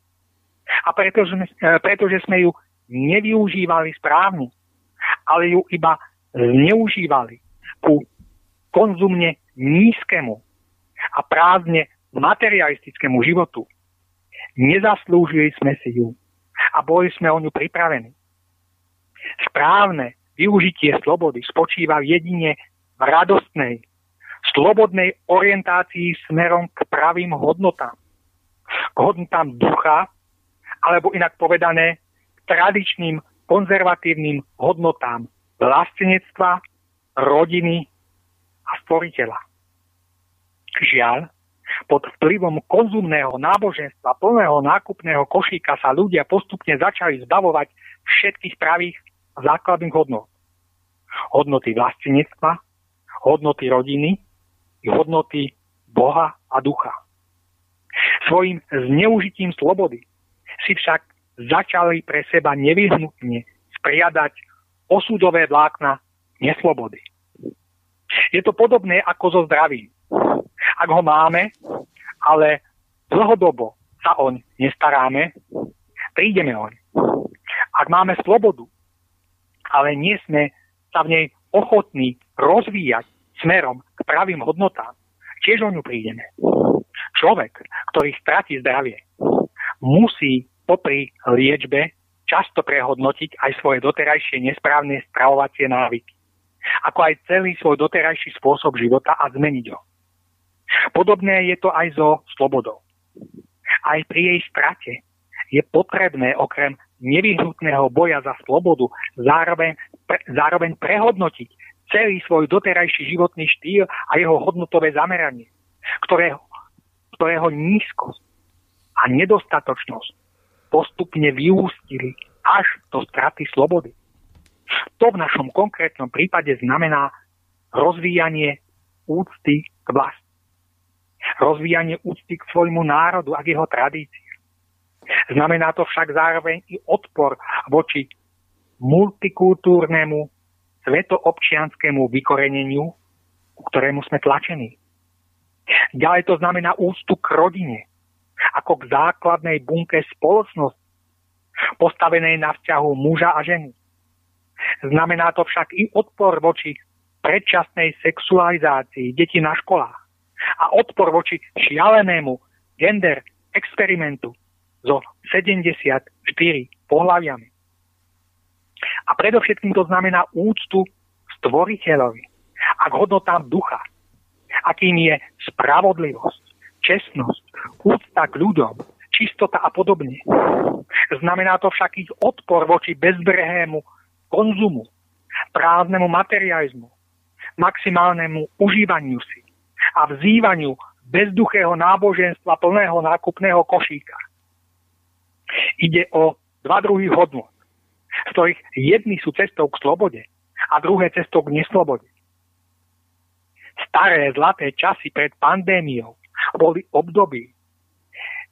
C: A pretože, pretože sme ju nevyužívali správne, ale ju iba zneužívali ku konzumne nízkemu a prázdne materialistickému životu, nezaslúžili sme si ju a boli sme o ňu pripravení. Správne využitie slobody spočíva jedine v radostnej, slobodnej orientácii smerom k pravým hodnotám. K hodnotám ducha, alebo inak povedané, k tradičným konzervatívnym hodnotám vlastenectva, rodiny a stvoriteľa. Žiaľ, pod vplyvom konzumného náboženstva plného nákupného košíka sa ľudia postupne začali zbavovať všetkých pravých základných hodnot. Hodnoty vlastenectva, hodnoty rodiny, hodnoty Boha a ducha. Svojim zneužitím slobody si však začali pre seba nevyhnutne spriadať osudové vlákna neslobody. Je to podobné ako so zdravím. Ak ho máme, ale dlhodobo sa oň nestaráme, prídeme oň. Ak máme slobodu, ale nie sme sa v nej ochotní rozvíjať smerom k pravým hodnotám, tiež o ňu prídeme. Človek, ktorý stratí zdravie, musí popri liečbe často prehodnotiť aj svoje doterajšie nesprávne stravovacie návyky, ako aj celý svoj doterajší spôsob života a zmeniť ho. Podobné je to aj so slobodou. Aj pri jej strate je potrebné okrem nevyhnutného boja za slobodu zároveň, pre, zároveň prehodnotiť celý svoj doterajší životný štýl a jeho hodnotové zameranie, ktorého, ktorého nízkosť a nedostatočnosť postupne vyústili až do straty slobody. To v našom konkrétnom prípade znamená rozvíjanie úcty k vlasti. Rozvíjanie úcty k svojmu národu a k jeho tradícii. Znamená to však zároveň i odpor voči multikultúrnemu svetoobčianskému vykoreneniu, ku ktorému sme tlačení. Ďalej to znamená úctu k rodine, ako k základnej bunke spoločnosti, postavenej na vzťahu muža a ženy. Znamená to však i odpor voči predčasnej sexualizácii detí na školách a odpor voči šialenému gender experimentu so 74 pohľaviami. A predovšetkým to znamená úctu stvoriteľovi a k hodnotám ducha, akým je spravodlivosť, čestnosť, úcta k ľuďom, čistota a podobne. Znamená to však ich odpor voči bezbrehému konzumu, prázdnemu materializmu, maximálnemu užívaniu si a vzývaniu bezduchého náboženstva plného nákupného košíka. Ide o dva druhy hodnot, z ktorých jedni sú cestou k slobode a druhé cestou k neslobode. Staré zlaté časy pred pandémiou boli období,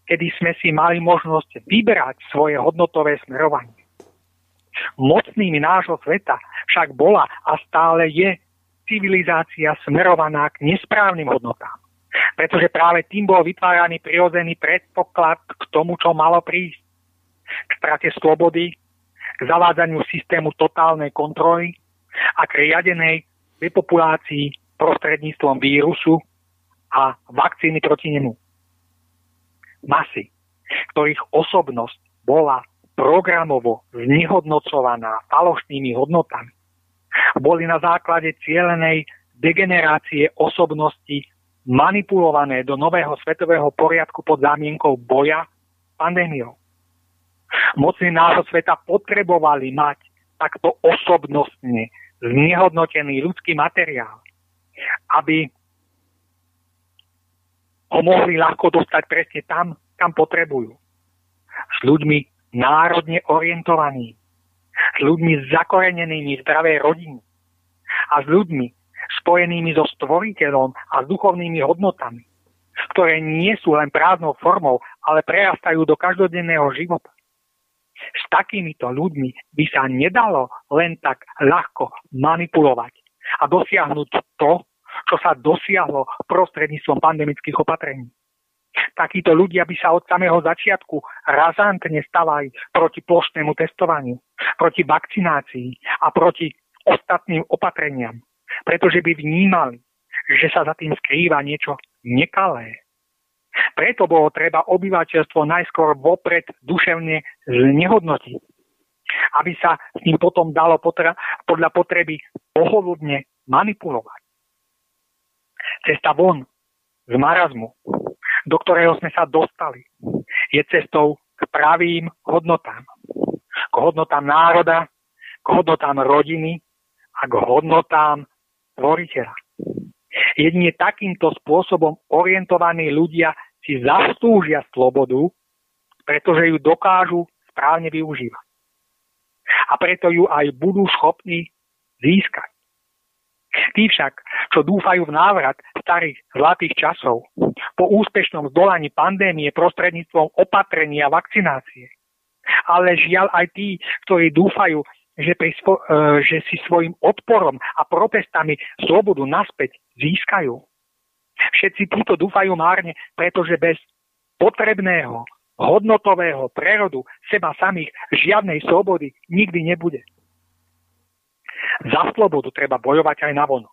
C: kedy sme si mali možnosť vyberať svoje hodnotové smerovanie. Mocnými nášho sveta však bola a stále je civilizácia smerovaná k nesprávnym hodnotám. Pretože práve tým bol vytváraný prirodzený predpoklad k tomu, čo malo prísť. K strate slobody, k zavádzaniu systému totálnej kontroly a k riadenej depopulácii prostredníctvom vírusu a vakcíny proti nemu. Masy, ktorých osobnosť bola programovo znehodnocovaná falošnými hodnotami, boli na základe cielenej degenerácie osobnosti manipulované do nového svetového poriadku pod zámienkou boja pandémiou. Mocní nášho sveta potrebovali mať takto osobnostne znehodnotený ľudský materiál, aby ho mohli ľahko dostať presne tam, kam potrebujú. S ľuďmi národne orientovanými, s ľuďmi zakorenenými v zdravej rodiny a s ľuďmi spojenými so stvoriteľom a s duchovnými hodnotami, ktoré nie sú len prázdnou formou, ale prerastajú do každodenného života. S takýmito ľuďmi by sa nedalo len tak ľahko manipulovať a dosiahnuť to, čo sa dosiahlo prostredníctvom pandemických opatrení. Takíto ľudia by sa od samého začiatku razantne stavali proti plošnému testovaniu, proti vakcinácii a proti ostatným opatreniam, pretože by vnímali, že sa za tým skrýva niečo nekalé. Preto bolo treba obyvateľstvo najskôr vopred duševne znehodnotiť, aby sa s ním potom dalo potra- podľa potreby pohodlne manipulovať. Cesta von z marazmu do ktorého sme sa dostali, je cestou k pravým hodnotám. K hodnotám národa, k hodnotám rodiny a k hodnotám tvoriteľa. Jedine takýmto spôsobom orientovaní ľudia si zaslúžia slobodu, pretože ju dokážu správne využívať. A preto ju aj budú schopní získať. Tí však, čo dúfajú v návrat starých zlatých časov, po úspešnom zdolaní pandémie prostredníctvom opatrenia vakcinácie. Ale žiaľ aj tí, ktorí dúfajú, že, pri svo, e, že si svojim odporom a protestami slobodu naspäť získajú. Všetci títo dúfajú márne, pretože bez potrebného hodnotového prerodu seba samých žiadnej slobody nikdy nebude. Za slobodu treba bojovať aj na vonu,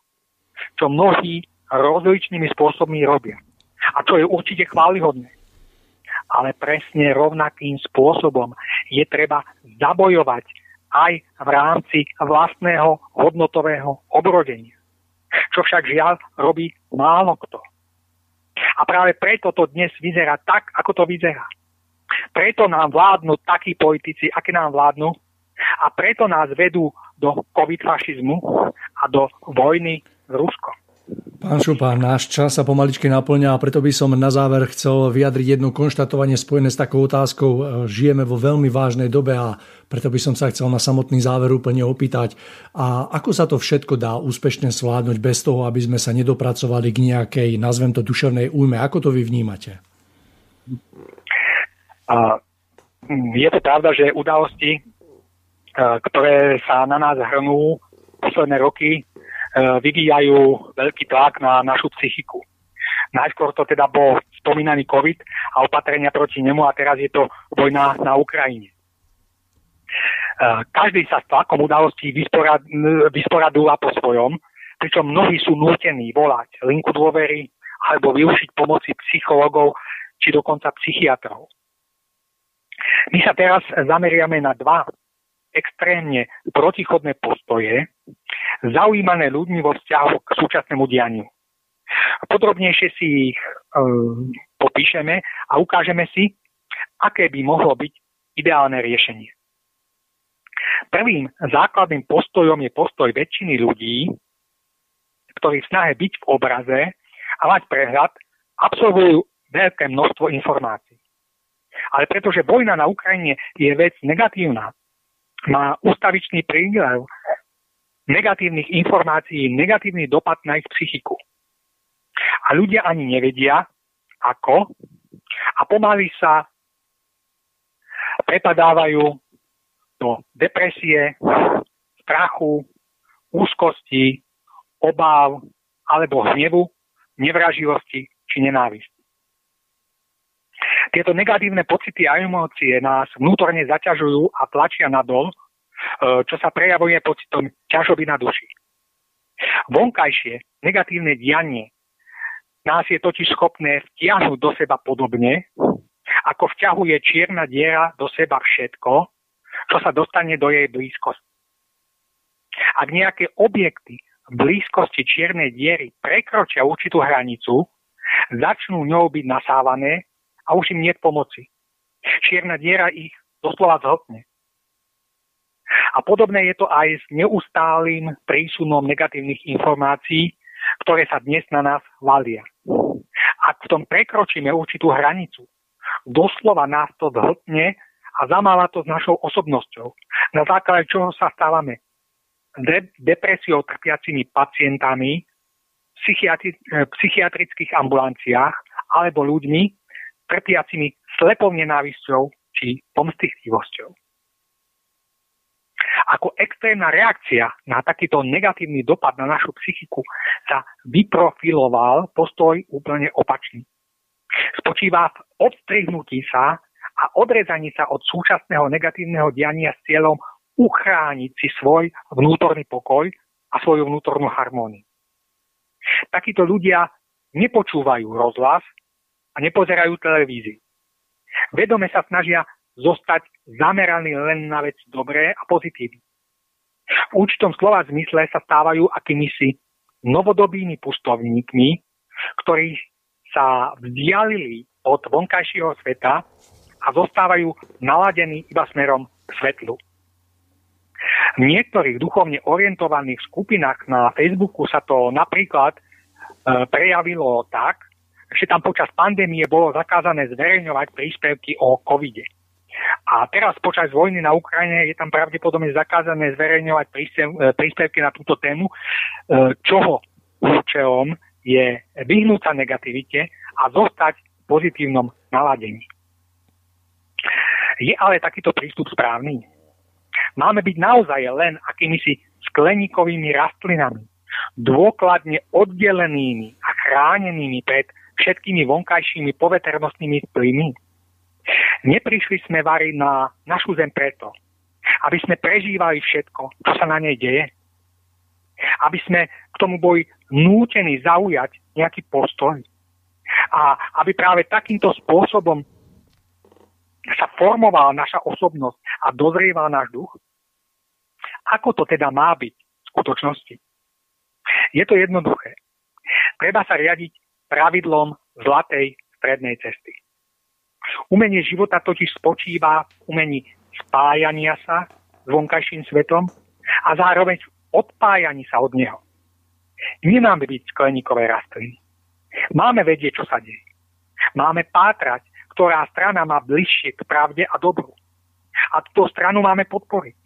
C: čo mnohí rozličnými spôsobmi robia. A čo je určite chválihodné. Ale presne rovnakým spôsobom je treba zabojovať aj v rámci vlastného hodnotového obrodenia. Čo však žiaľ robí málo kto. A práve preto to dnes vyzerá tak, ako to vyzerá. Preto nám vládnu takí politici, aké nám vládnu, a preto nás vedú do covid-fašizmu a do vojny s Ruskom.
B: Pán Šupa, náš čas sa pomaličky naplňa a preto by som na záver chcel vyjadriť jedno konštatovanie spojené s takou otázkou. Žijeme vo veľmi vážnej dobe a preto by som sa chcel na samotný záver úplne opýtať. A ako sa to všetko dá úspešne zvládnuť bez toho, aby sme sa nedopracovali k nejakej, nazvem to, duševnej újme? Ako to vy vnímate?
C: A je to pravda, že udalosti, ktoré sa na nás hrnú posledné roky, E, vyvíjajú veľký tlak na našu psychiku. Najskôr to teda bol spomínaný COVID a opatrenia proti nemu a teraz je to vojna na Ukrajine. každý sa s tlakom udalostí vysporad, vysporadúva po svojom, pričom mnohí sú nútení volať linku dôvery alebo využiť pomoci psychologov či dokonca psychiatrov. My sa teraz zameriame na dva extrémne protichodné postoje, zaujímané ľuďmi vo vzťahu k súčasnému dianiu. Podrobnejšie si ich e, popíšeme a ukážeme si, aké by mohlo byť ideálne riešenie. Prvým základným postojom je postoj väčšiny ľudí, ktorí v snahe byť v obraze a mať prehľad absolvujú veľké množstvo informácií. Ale pretože vojna na Ukrajine je vec negatívna, má ustavičný prílev negatívnych informácií, negatívny dopad na ich psychiku. A ľudia ani nevedia, ako a pomaly sa prepadávajú do depresie, strachu, úzkosti, obáv alebo hnevu, nevraživosti či nenávisti. Tieto negatívne pocity a emócie nás vnútorne zaťažujú a tlačia nadol, e, čo sa prejavuje pocitom ťažoby na duši. Vonkajšie negatívne dianie nás je totiž schopné vtiahnuť do seba podobne, ako vťahuje čierna diera do seba všetko, čo sa dostane do jej blízkosti. Ak nejaké objekty v blízkosti čiernej diery prekročia určitú hranicu, začnú ňou byť nasávané a už im nie pomoci. Čierna diera ich doslova zhltne. A podobné je to aj s neustálým prísunom negatívnych informácií, ktoré sa dnes na nás valia. Ak v tom prekročíme určitú hranicu, doslova nás to zhltne a zamáva to s našou osobnosťou, na základe čoho sa stávame de- depresiou trpiacimi pacientami v psychiatri- psychiatrických ambulanciách alebo ľuďmi, trpiacimi slepou nenávisťou či pomstichtivosťou. Ako extrémna reakcia na takýto negatívny dopad na našu psychiku sa vyprofiloval postoj úplne opačný. Spočíva v odstrihnutí sa a odrezaní sa od súčasného negatívneho diania s cieľom uchrániť si svoj vnútorný pokoj a svoju vnútornú harmóniu. Takíto ľudia nepočúvajú rozhlas nepozerajú televíziu. Vedome sa snažia zostať zameraní len na vec dobré a pozitívne. V účitom slova zmysle sa stávajú akýmisi novodobými pustovníkmi, ktorí sa vzdialili od vonkajšieho sveta a zostávajú naladení iba smerom k svetlu. V niektorých duchovne orientovaných skupinách na Facebooku sa to napríklad e, prejavilo tak, že tam počas pandémie bolo zakázané zverejňovať príspevky o covide. A teraz počas vojny na Ukrajine je tam pravdepodobne zakázané zverejňovať e, príspevky na túto tému, e, čoho účelom je vyhnúť sa negativite a zostať v pozitívnom naladení. Je ale takýto prístup správny? Máme byť naozaj len akýmisi skleníkovými rastlinami, dôkladne oddelenými a chránenými pred všetkými vonkajšími poveternostnými vplyvmi. Neprišli sme vari na našu zem preto, aby sme prežívali všetko, čo sa na nej deje. Aby sme k tomu boli nútení zaujať nejaký postoj. A aby práve takýmto spôsobom sa formovala naša osobnosť a dozrieval náš duch. Ako to teda má byť v skutočnosti? Je to jednoduché. Treba sa riadiť pravidlom zlatej strednej cesty. Umenie života totiž spočíva v umení spájania sa s vonkajším svetom a zároveň v odpájaní sa od neho. Nemáme byť skleníkové rastliny. Máme vedieť, čo sa deje. Máme pátrať, ktorá strana má bližšie k pravde a dobru. A túto stranu máme podporiť.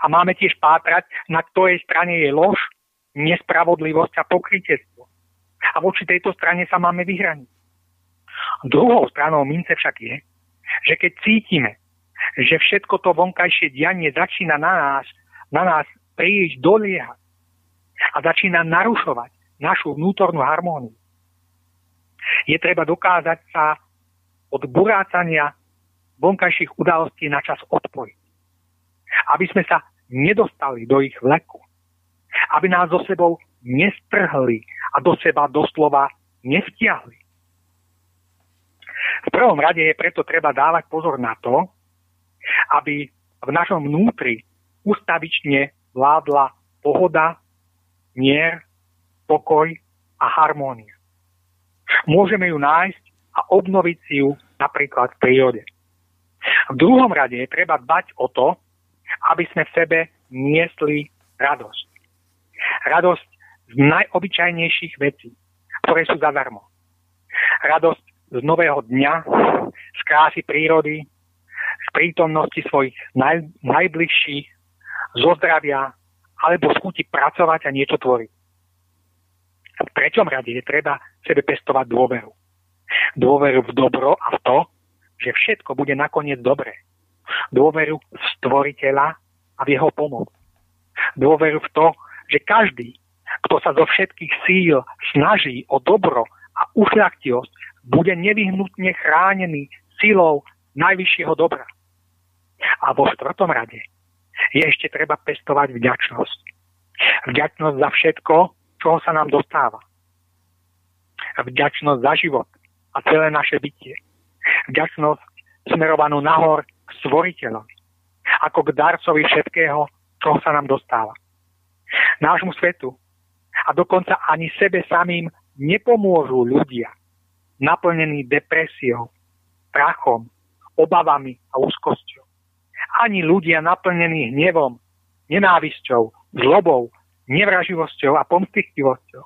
C: A máme tiež pátrať, na ktorej strane je lož, nespravodlivosť a pokrytectvo a voči tejto strane sa máme vyhraniť. Druhou stranou mince však je, že keď cítime, že všetko to vonkajšie dianie začína na nás, na nás príliš doliehať a začína narušovať našu vnútornú harmóniu, je treba dokázať sa od burácania vonkajších udalostí na čas odpojiť. aby sme sa nedostali do ich vleku, aby nás so sebou nestrhli a do seba doslova nevtiahli. V prvom rade je preto treba dávať pozor na to, aby v našom vnútri ustavične vládla pohoda, mier, pokoj a harmónia. Môžeme ju nájsť a obnoviť si ju napríklad v prírode. V druhom rade je treba dbať o to, aby sme v sebe niesli radosť. Radosť z najobyčajnejších vecí, ktoré sú zadarmo. Radosť z nového dňa, z krásy prírody, z prítomnosti svojich naj, najbližších, zo zdravia alebo z chuti pracovať a niečo tvoriť. V treťom rade je treba sebe pestovať dôveru. Dôveru v dobro a v to, že všetko bude nakoniec dobré. Dôveru v stvoriteľa a v jeho pomoc. Dôveru v to, že každý, kto sa zo všetkých síl snaží o dobro a ušľachtilosť, bude nevyhnutne chránený silou najvyššieho dobra. A vo štvrtom rade je ešte treba pestovať vďačnosť. Vďačnosť za všetko, čoho sa nám dostáva. Vďačnosť za život a celé naše bytie. Vďačnosť smerovanú nahor k stvoriteľovi. Ako k darcovi všetkého, čo sa nám dostáva. Nášmu svetu a dokonca ani sebe samým nepomôžu ľudia, naplnení depresiou, prachom, obavami a úzkosťou. Ani ľudia naplnení hnevom, nenávisťou, zlobou, nevraživosťou a pomstichtivosťou.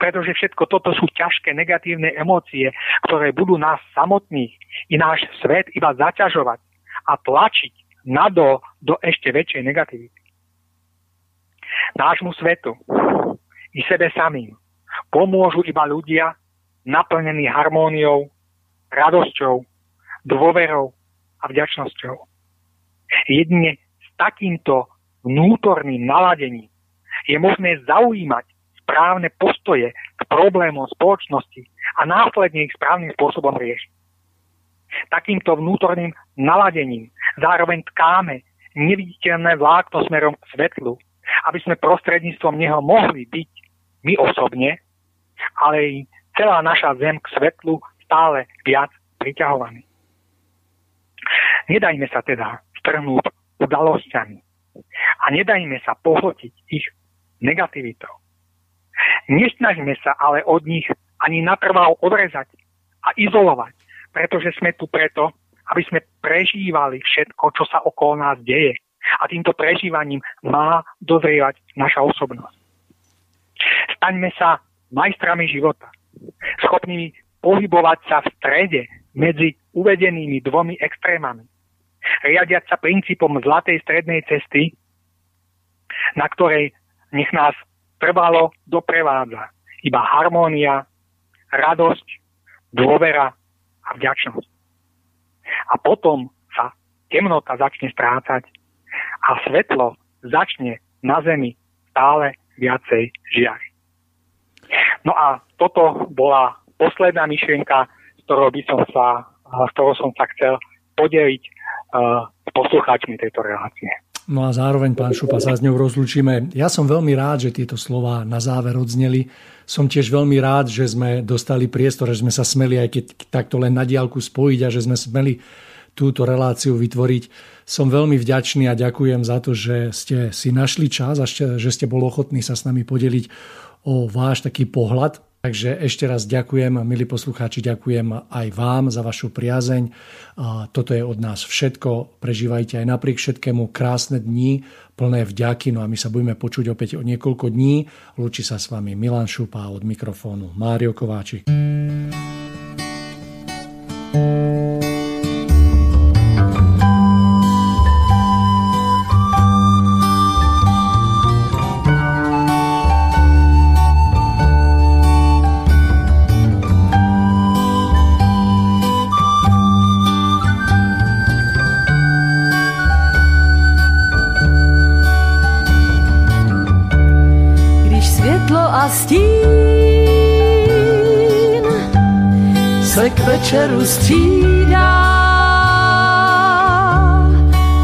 C: Pretože všetko toto sú ťažké negatívne emócie, ktoré budú nás samotných i náš svet iba zaťažovať a tlačiť nado do ešte väčšej negativity. Nášmu svetu i sebe samým pomôžu iba ľudia naplnení harmóniou, radosťou, dôverou a vďačnosťou. Jedine s takýmto vnútorným naladením je možné zaujímať správne postoje k problémom spoločnosti a následne ich správnym spôsobom riešiť. Takýmto vnútorným naladením zároveň tkáme neviditeľné vlákno smerom k svetlu, aby sme prostredníctvom neho mohli byť my osobne, ale i celá naša zem k svetlu stále viac priťahovaní. Nedajme sa teda strhnúť udalosťami a nedajme sa pohltiť ich negativitou. Nesnažme sa ale od nich ani natrvalo odrezať a izolovať, pretože sme tu preto, aby sme prežívali všetko, čo sa okolo nás deje. A týmto prežívaním má dozrievať naša osobnosť. Staňme sa majstrami života, schopnými pohybovať sa v strede medzi uvedenými dvomi extrémami. Riadiať sa princípom zlatej strednej cesty, na ktorej nech nás trvalo doprevádza iba harmónia, radosť, dôvera a vďačnosť. A potom sa temnota začne strácať a svetlo začne na zemi stále viacej žiariť. No a toto bola posledná myšlienka, s ktorou by som sa, s ktorou som sa chcel podeliť uh, s poslucháčmi tejto relácie.
B: No a zároveň, pán Šupa, sa s ňou rozlučíme. Ja som veľmi rád, že tieto slova na záver odzneli. Som tiež veľmi rád, že sme dostali priestor, že sme sa smeli aj keď takto len na diálku spojiť a že sme smeli túto reláciu vytvoriť. Som veľmi vďačný a ďakujem za to, že ste si našli čas a že ste boli ochotní sa s nami podeliť o váš taký pohľad Takže ešte raz ďakujem, milí poslucháči, ďakujem aj vám za vašu priazeň. Toto je od nás všetko. Prežívajte aj napriek všetkému krásne dni, plné vďaky. No a my sa budeme počuť opäť o niekoľko dní. Lúči sa s vami Milan Šupa od mikrofónu Mário Kováčik. thank you
E: večeru střídá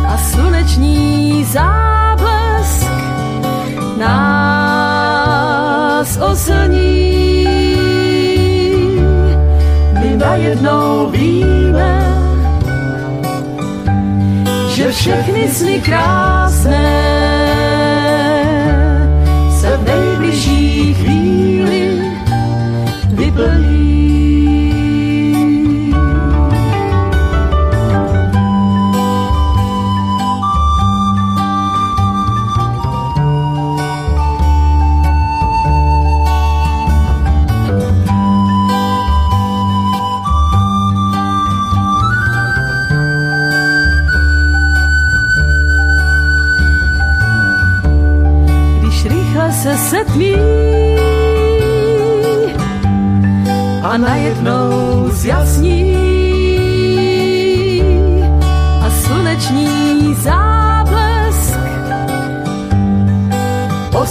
E: a sluneční záblesk nás oslní. My najednou víme, že všechny sny krásné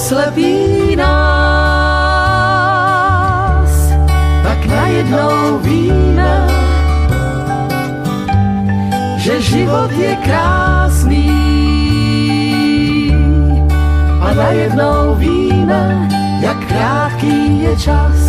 E: oslepí nás, tak najednou víme, že život je krásný a najednou víme, jak krátký je čas.